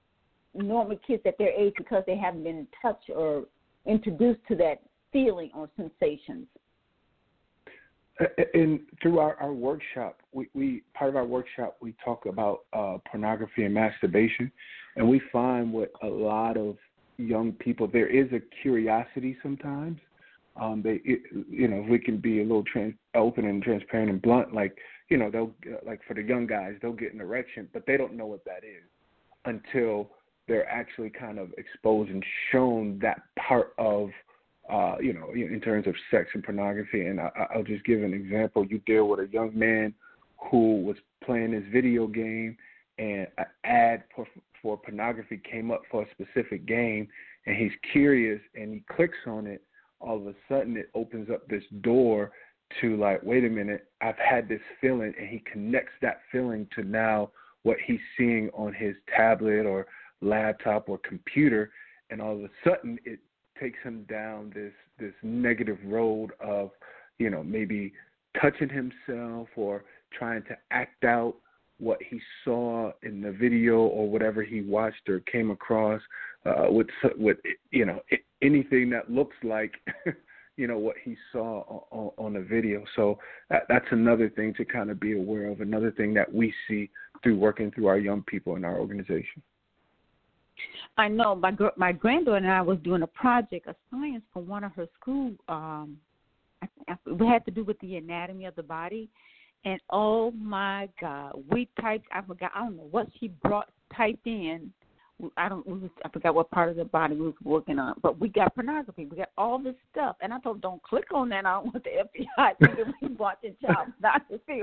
normal kids at their age because they haven't been in touch or introduced to that feeling or sensations. And through our, our workshop, we, we part of our workshop we talk about uh, pornography and masturbation, and we find with a lot of young people there is a curiosity sometimes. Um, they, it, you know, if we can be a little trans, open and transparent and blunt, like you know, they'll like for the young guys, they'll get an erection, but they don't know what that is until they're actually kind of exposed and shown that part of uh, you know, in terms of sex and pornography. And I, I'll just give an example. You deal with a young man who was playing this video game and an ad for, for pornography came up for a specific game and he's curious and he clicks on it all of a sudden it opens up this door to like wait a minute i've had this feeling and he connects that feeling to now what he's seeing on his tablet or laptop or computer and all of a sudden it takes him down this this negative road of you know maybe touching himself or trying to act out what he saw in the video or whatever he watched or came across uh, with with you know anything that looks like you know what he saw on, on the video. So that, that's another thing to kind of be aware of. Another thing that we see through working through our young people in our organization. I know my gr- my granddaughter and I was doing a project, a science for one of her school. Um, I, we had to do with the anatomy of the body, and oh my God, we typed. I forgot. I don't know what she brought typed in. I don't. We was, I forgot what part of the body we was working on, but we got pornography. We got all this stuff, and I told, don't click on that. I don't want the FBI to be watching child pornography.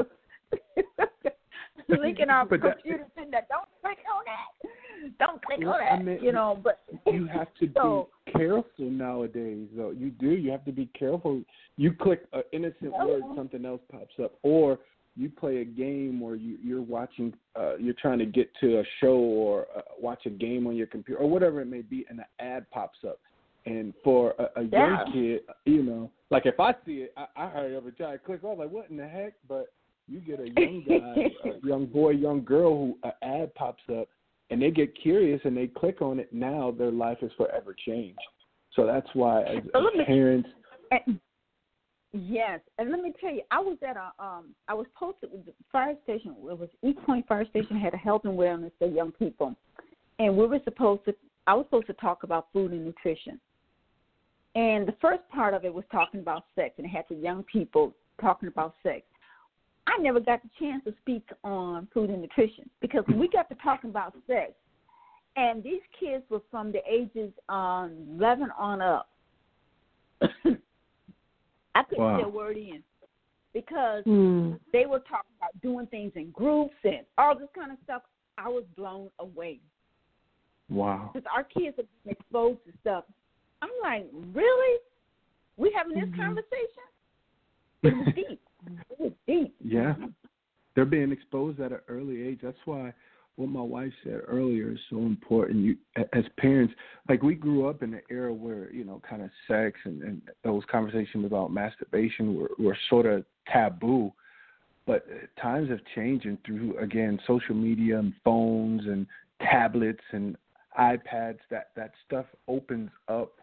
linking our but computers that, in that. Don't click on that. Don't click well, on that. I mean, you know, but you have to so, be careful nowadays. Though you do, you have to be careful. You click an innocent word, something else pops up, or you play a game or you, you're watching, uh, you're trying to get to a show or uh, watch a game on your computer or whatever it may be, and an ad pops up. And for a, a yeah. young kid, you know, like if I see it, I, I hurry up and try to click off. Like, what in the heck? But you get a young guy, a young boy, young girl who an ad pops up, and they get curious and they click on it. Now their life is forever changed. So that's why, as, as parents. Yes, and let me tell you, I was at a um, I was posted with the fire station. It was East Point Fire Station had a health and wellness for young people, and we were supposed to. I was supposed to talk about food and nutrition, and the first part of it was talking about sex, and it had the young people talking about sex. I never got the chance to speak on food and nutrition because we got to talking about sex, and these kids were from the ages um, 11 on up. I couldn't wow. say a word in because mm. they were talking about doing things in groups and all this kind of stuff. I was blown away. Wow. Because our kids are being exposed to stuff. I'm like, really? We having this mm-hmm. conversation? It was deep. Yeah. They're being exposed at an early age. That's why what my wife said earlier is so important. You, as parents, like we grew up in an era where you know, kind of sex and, and those conversations about masturbation were, were sort of taboo. But uh, times have changed, and through again social media and phones and tablets and iPads, that that stuff opens up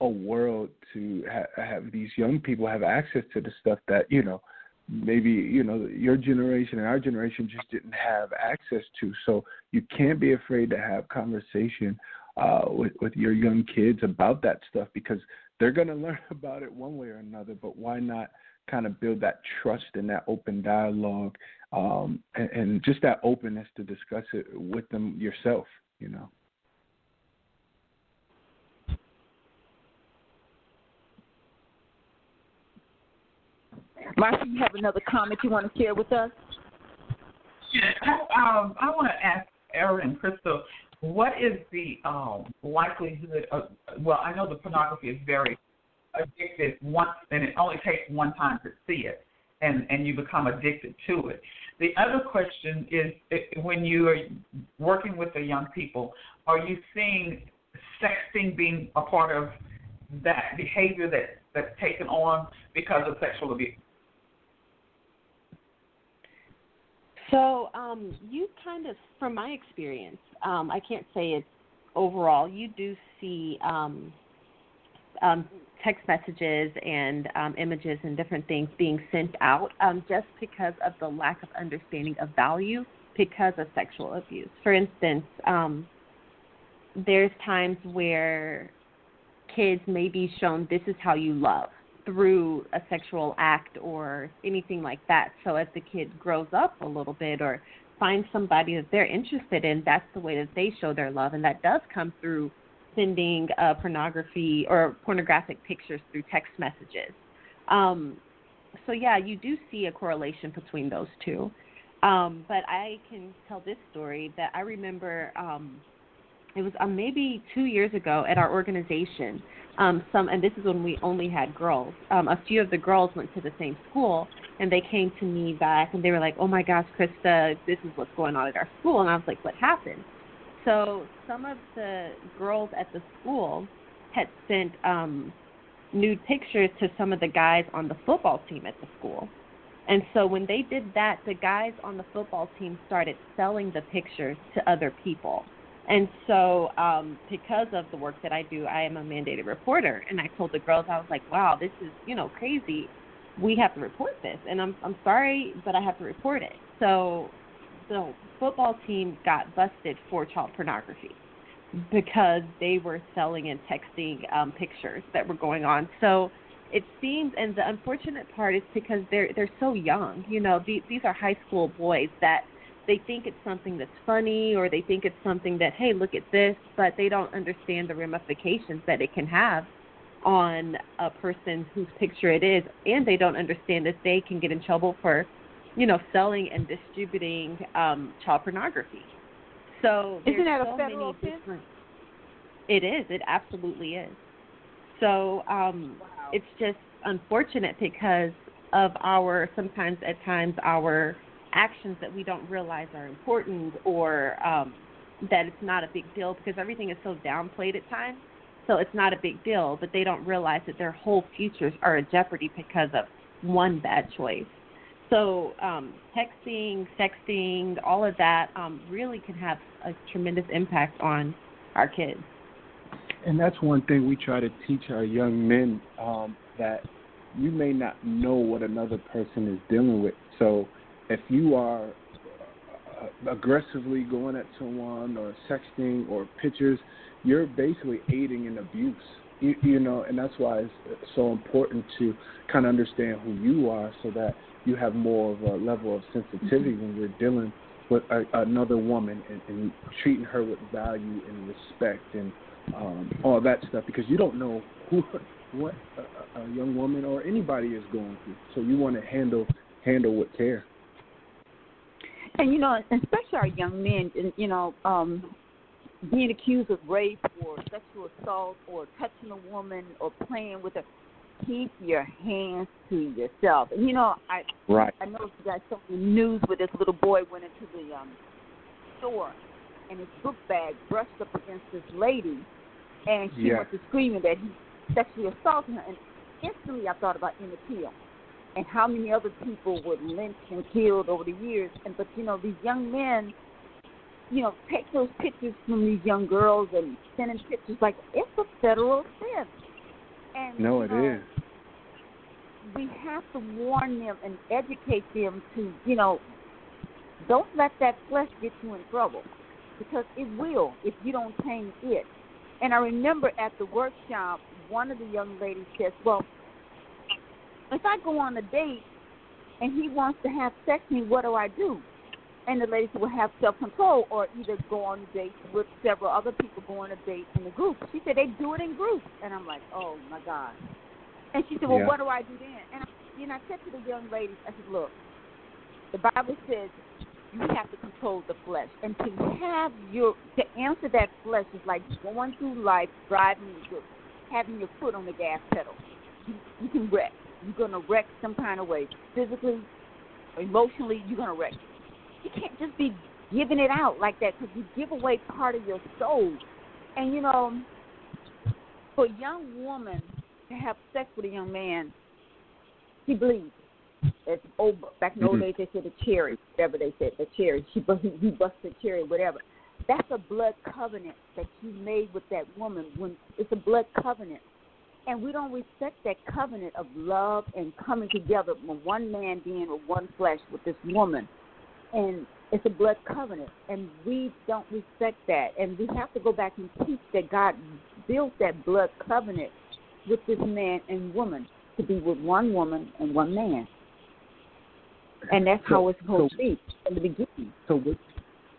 a world to ha- have these young people have access to the stuff that you know maybe you know your generation and our generation just didn't have access to. So you can't be afraid to have conversation uh, with with your young kids about that stuff because they're going to learn about it one way or another. But why not kind of build that trust and that open dialogue um, and, and just that openness to discuss it with them yourself? You know. Marsha, you have another comment you want to share with us? Yeah, I, um, I want to ask and Crysta, what is the um, likelihood of? Well, I know the pornography is very addictive once, and it only takes one time to see it, and and you become addicted to it. The other question is, when you are working with the young people, are you seeing sexting being a part of that behavior that that's taken on because of sexual abuse? So um, you kind of, from my experience, um, I can't say it's overall. You do see um, um, text messages and um, images and different things being sent out um, just because of the lack of understanding of value because of sexual abuse. For instance, there's times where kids may be shown this is how you love through a sexual act or anything like that. So as the kid grows up a little bit or finds somebody that they're interested in, that's the way that they show their love, and that does come through sending uh, pornography or pornographic pictures through text messages. Um, so yeah, you do see a correlation between those two. Um, but I can tell this story that I remember. Um, it was um, maybe two years ago at our organization. Um, some, and this is when we only had girls. Um, a few of the girls went to the same school, and they came to me back, and they were like, "Oh my gosh, Crysta, this is what's going on at our school." And I was like, "What happened?" So some of the girls at the school had sent um, nude pictures to some of the guys on the football team at the school. And so when they did that, the guys on the football team started selling the pictures to other people. And so, um, because of the work that I do, I am a mandated reporter. And I told the girls, I was like, "Wow, this is you know crazy. We have to report this." And I'm I'm sorry, but I have to report it. So, the football team got busted for child pornography because they were selling and texting um, pictures that were going on. So it seems, and the unfortunate part is because they're they're so young. You know, these, these are high school boys that they think it's something that's funny or they think it's something that hey look at this but they don't understand the ramifications that it can have on a person whose picture it is and they don't understand that they can get in trouble for you know selling and distributing um child pornography. So isn't that so a federal different it is. It absolutely is. So um wow. it's just unfortunate because of our sometimes at times our actions that we don't realize are important or um, that it's not a big deal because everything is so downplayed at times. So it's not a big deal, but they don't realize that their whole futures are in jeopardy because of one bad choice. So um, texting, sexting, all of that um, really can have a tremendous impact on our kids. And that's one thing we try to teach our young men um, that you may not know what another person is dealing with. So if you are uh, aggressively going at someone or sexting or pictures, you're basically aiding in abuse. You, you know, and that's why it's so important to kind of understand who you are, so that you have more of a level of sensitivity mm-hmm. when you're dealing with a, another woman and, and treating her with value and respect and um, all that stuff, because you don't know who what a, a young woman or anybody is going through. So you want to handle handle with care. And you know, especially our young men, and you know, um, being accused of rape or sexual assault or touching a woman or playing with her, keep your hands to yourself. And you know, I right. I know you guys saw the news where this little boy went into the um store and his book bag brushed up against this lady, and she yeah. went to screaming that he sexually assaulted her. And instantly, I thought about Emmett Till and how many other people were lynched and killed over the years. And but you know these young men, you know, take those pictures from these young girls and sending pictures like it's a federal offense. And no, it know, is. We have to warn them and educate them to, you know, don't let that flesh get you in trouble because it will if you don't tame it. And I remember at the workshop, one of the young ladies says, "Well, if I go on a date and he wants to have sex with me, what do I do? And the lady said, well, have self control or either go on a date with several other people, go on a date in a group. She said, they do it in groups. And I'm like, oh, my God. And she said, well, yeah. what do I do then? And I, you know, I said to the young ladies, I said, look, the Bible says you have to control the flesh. And to have your, to answer that flesh is like going through life, driving, having your foot on the gas pedal. You, you can wreck you're gonna wreck some kind of way, physically, emotionally. You're gonna wreck. You can't just be giving it out like that because you give away part of your soul. And you know, for a young woman to have sex with a young man, she bleeds. It's old back in the old mm-hmm. days they said the cherry, whatever they said, the cherry. She he, he busted cherry, whatever. That's a blood covenant that you made with that woman. When it's a blood covenant, and we don't respect that covenant of love and coming together with one man being with one flesh with this woman. And it's a blood covenant, and we don't respect that. And we have to go back and teach that God built that blood covenant with this man and woman to be with one woman and one man. And that's so, how it's supposed so, to be in the beginning. So what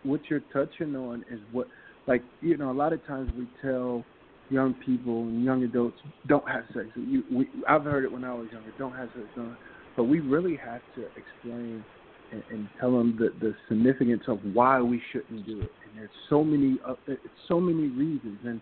what you're touching on is what like you know a lot of times we tell young people and young adults don't have sex. You, we, I've heard it when I was younger. Don't have sex. Don't. But we really have to explain and, and tell them the, the significance of why we shouldn't do it. And there's so many, uh, so many reasons. And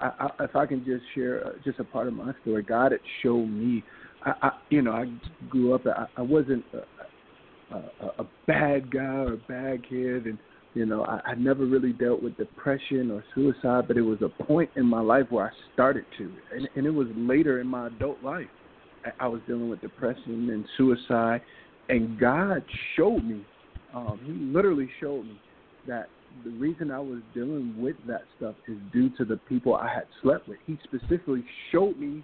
I, I, if I can just share uh, just a part of my story, God had showed me. I, I you know, I grew up. I, I wasn't a, a, a bad guy or a bad kid, and you know, I, I never really dealt with depression or suicide. But it was a point in my life where I started to, and, and it was later in my adult life. I, I was dealing with depression and suicide, and God showed me. Um, he literally showed me that the reason I was dealing with that stuff is due to the people I had slept with. He specifically showed me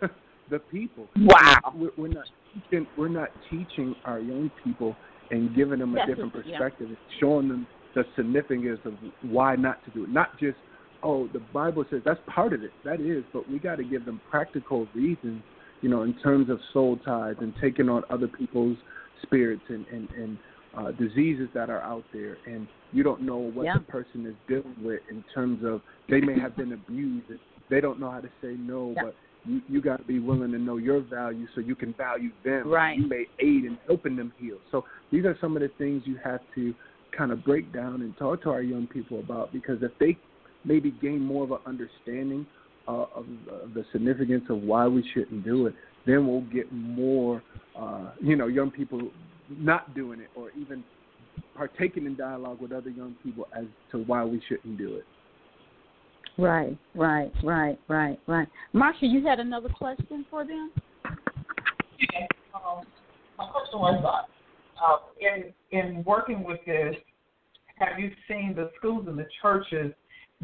the people. Wow. We're, we're not teaching. We're not teaching our young people and giving them a different yeah. perspective, and showing them the significance of why not to do it. Not just oh, the Bible says that's part of it. That is, but we got to give them practical reasons. You know, in terms of soul ties and taking on other people's spirits and and and uh, diseases that are out there, and you don't know what Yeah. the person is dealing with in terms of they may have been abused. and They don't know how to say no, Yeah. but you you got to be willing to know your value so you can value them. Right. You may aid in helping them heal. So these are some of the things you have to kind of break down and talk to our young people about because if they maybe gain more of an understanding uh, of, of the significance of why we shouldn't do it, then we'll get more, uh, you know, young people not doing it or even partaking in dialogue with other young people as to why we shouldn't do it. Right, right, right, right, right. Marsha, you had another question for them? Yeah, um, my question was, uh, in in working with this, have you seen the schools and the churches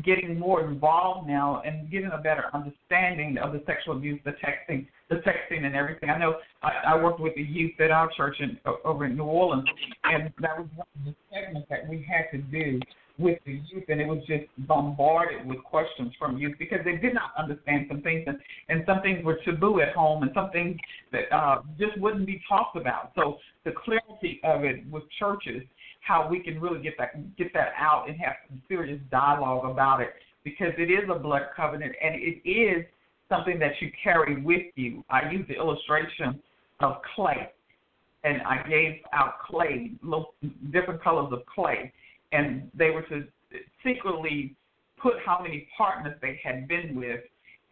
getting more involved now and getting a better understanding of the sexual abuse, the texting, the texting, and everything? I know I, I worked with the youth at our church in, over in New Orleans, and that was one of the segments that we had to do with the youth, and it was just bombarded with questions from youth because they did not understand some things, and, and some things were taboo at home, and some things that uh, just wouldn't be talked about. So the clarity of it with churches, how we can really get that get that out and have some serious dialogue about it, because it is a blood covenant, and it is something that you carry with you. I use the illustration of clay, and I gave out clay, little different colors of clay and they were to secretly put how many partners they had been with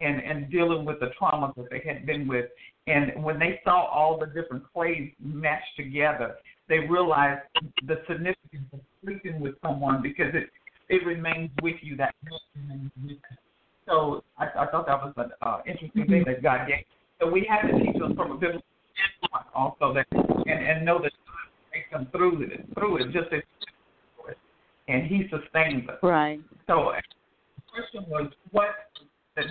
and and dealing with the trauma that they had been with. And when they saw all the different clays meshed together they realized the significance of sleeping with someone because it it remains with you that remains with you. so I, I thought that was an uh, interesting thing that God gave. So we have to teach them from a biblical standpoint also that and and know that God takes them through it through it just as and he sustains us. Right. So the question was, what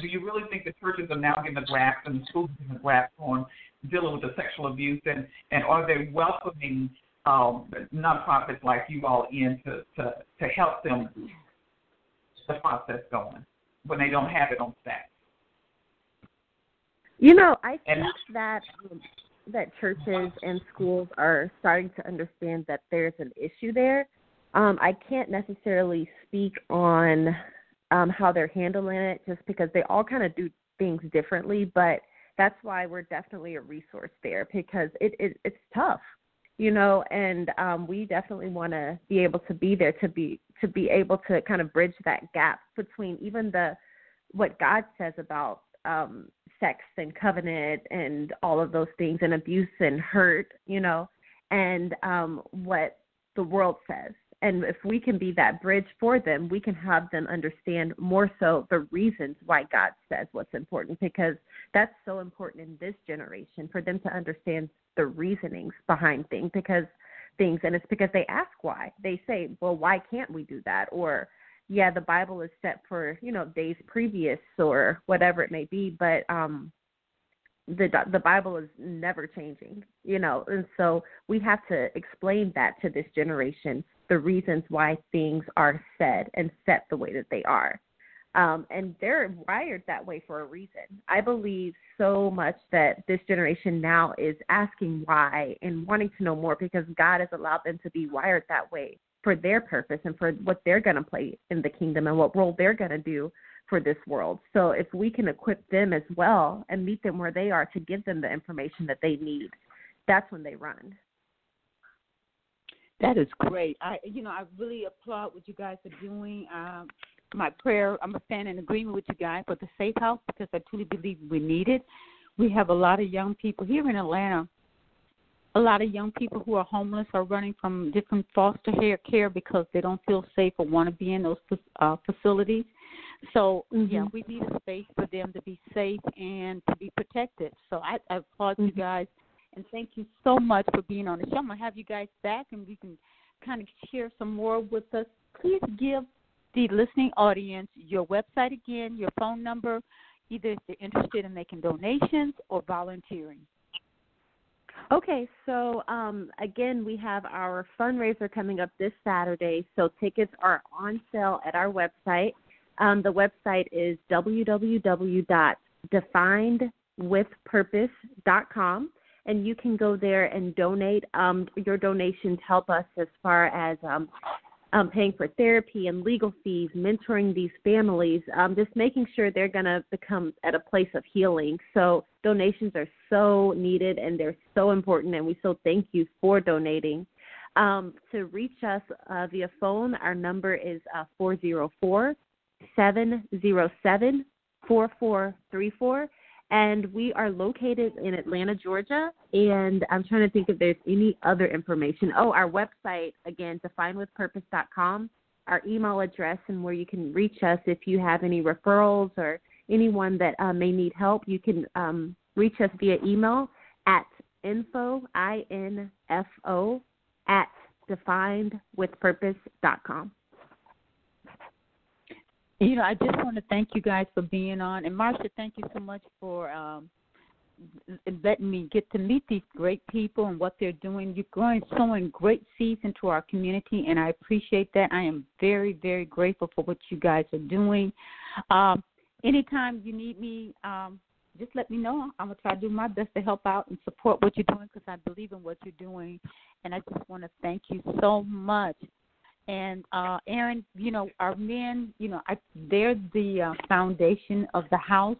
do you really think the churches are now getting a grasp and the schools are getting a grasp on dealing with the sexual abuse, and and are they welcoming um, nonprofits like you all in to to to help them the process going when they don't have it on staff? You know, I think that um, that churches and schools are starting to understand that there's an issue there. Um, I can't necessarily speak on um, how they're handling it, just because they all kind of do things differently. But that's why we're definitely a resource there because it, it it's tough, you know, and um, we definitely want to be able to be there to be to be able to kind of bridge that gap between even the what God says about um sex and covenant and all of those things and abuse and hurt, you know, and um what the world says. And if we can be that bridge for them, we can have them understand more so the reasons why God says what's important because that's so important in this generation for them to understand the reasonings behind things because things and it's because they ask why. They say, "Well, why can't we do that?" or yeah, the Bible is set for you know days previous or whatever it may be, but um, the the Bible is never changing, you know, and so we have to explain that to this generation, the reasons why things are said and set the way that they are, um, and they're wired that way for a reason. I believe so much that this generation now is asking why and wanting to know more because God has allowed them to be wired that way for their purpose and for what they're going to play in the kingdom and what role they're going to do for this world. So if we can equip them as well and meet them where they are to give them the information that they need, that's when they run. That is great. I, you know, I really applaud what you guys are doing. Um, my prayer, I'm a fan in agreement with you guys for the safe house because I truly believe we need it. We have a lot of young people here in Atlanta. A lot of young people who are homeless are running from different foster care because they don't feel safe or want to be in those uh, facilities. So mm-hmm. yeah, we need a space for them to be safe and to be protected. So I, I applaud mm-hmm. you guys and thank you so much for being on the show. I'm gonna have you guys back and we can kind of share some more with us. Please give the listening audience your website again, your phone number, either if they're interested in making donations or volunteering. Okay, so um, again, we have our fundraiser coming up this Saturday. So tickets are on sale at our website. Um, the website is www.definedwithpurpose.com, and you can go there and donate. Um, your donations help us as far as um, um, paying for therapy and legal fees, mentoring these families, um, just making sure they're going to become at a place of healing. So donations are so needed and they're so important, and we so thank you for donating. Um, to reach us uh, via phone, our number is uh, 404 707 4434 and we are located in Atlanta, Georgia. And I'm trying to think if there's any other information. Oh, our website again, definedwithpurpose.com, our email address, and where you can reach us if you have any referrals or anyone that uh, may need help. You can um, reach us via email at info i n f o at definedwithpurpose.com. You know, I just want to thank you guys for being on, and Marsha, thank you so much for um, letting me get to meet these great people and what they're doing. You're growing, sowing great seeds into our community, and I appreciate that. I am very, very grateful for what you guys are doing. Um, anytime you need me, um, just let me know. I'm gonna try to do my best to help out and support what you're doing because I believe in what you're doing, and I just want to thank you so much and uh Aaron, you know, our men, you know, I, they're the uh, foundation of the house,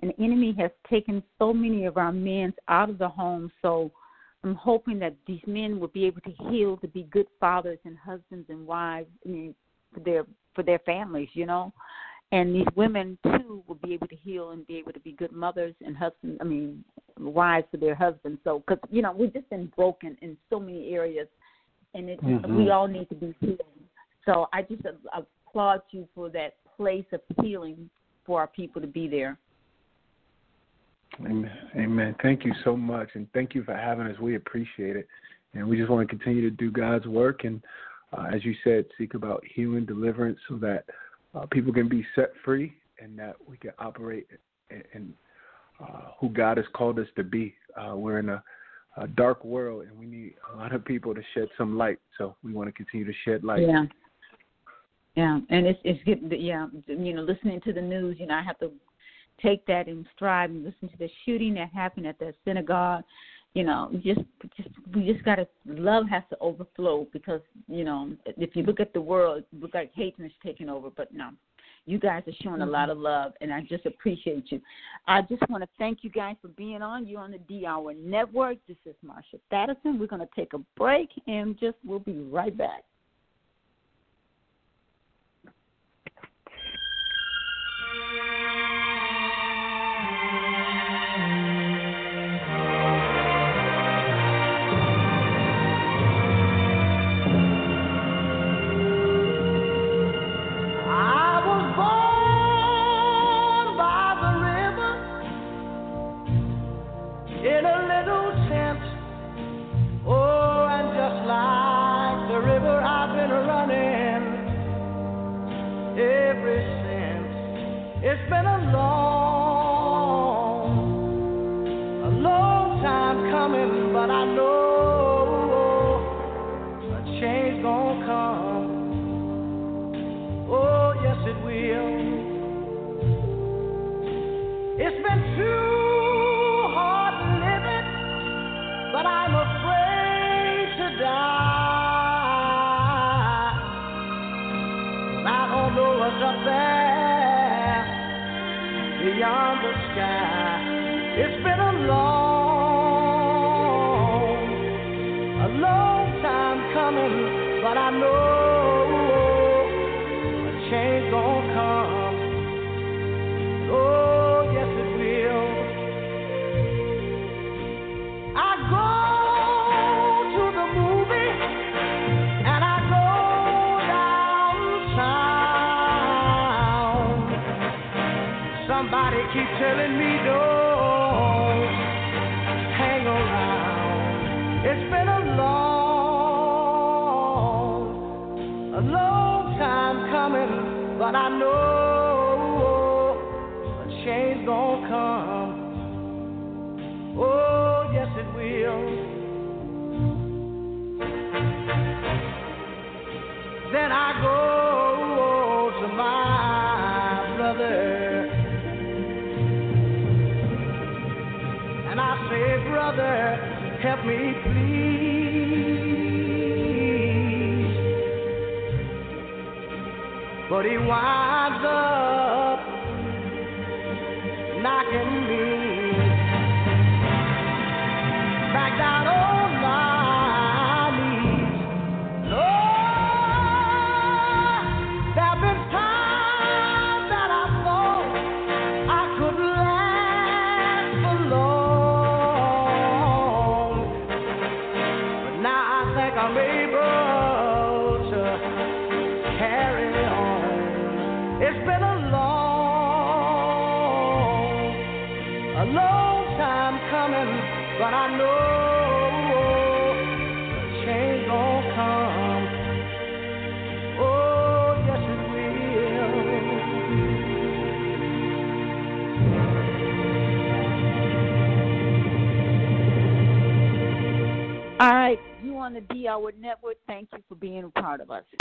and the enemy has taken so many of our men out of the home. So I'm hoping that these men will be able to heal to be good fathers and husbands and wives I mean, for their for their families, you know. And these women too will be able to heal and be able to be good mothers and husbands. I mean, wives for their husbands. So, because you know, we've just been broken in so many areas and it, mm-hmm. we all need to be healed. So I just applaud you for that place of healing for our people to be there. Amen. Amen. Thank you so much, and thank you for having us. We appreciate it, and we just want to continue to do God's work, and uh, as you said, seek about healing, deliverance, so that uh, people can be set free, and that we can operate in, in uh, who God has called us to be. Uh, we're in a a dark world, and we need a lot of people to shed some light. So we want to continue to shed light. Yeah. Yeah, and it's it's getting yeah, you know, listening to the news, you know, I have to take that in stride and listen to the shooting that happened at the synagogue. You know, just just we just gotta love has to overflow because you know if you look at the world, it looks like hatred is taking over, but no, you guys are showing a lot mm-hmm. of love, and I just appreciate you. I just want to thank you guys for being on. You're on the D Hour Network. This is Marsha Thadison. We're going to take a break, and just we'll be right back.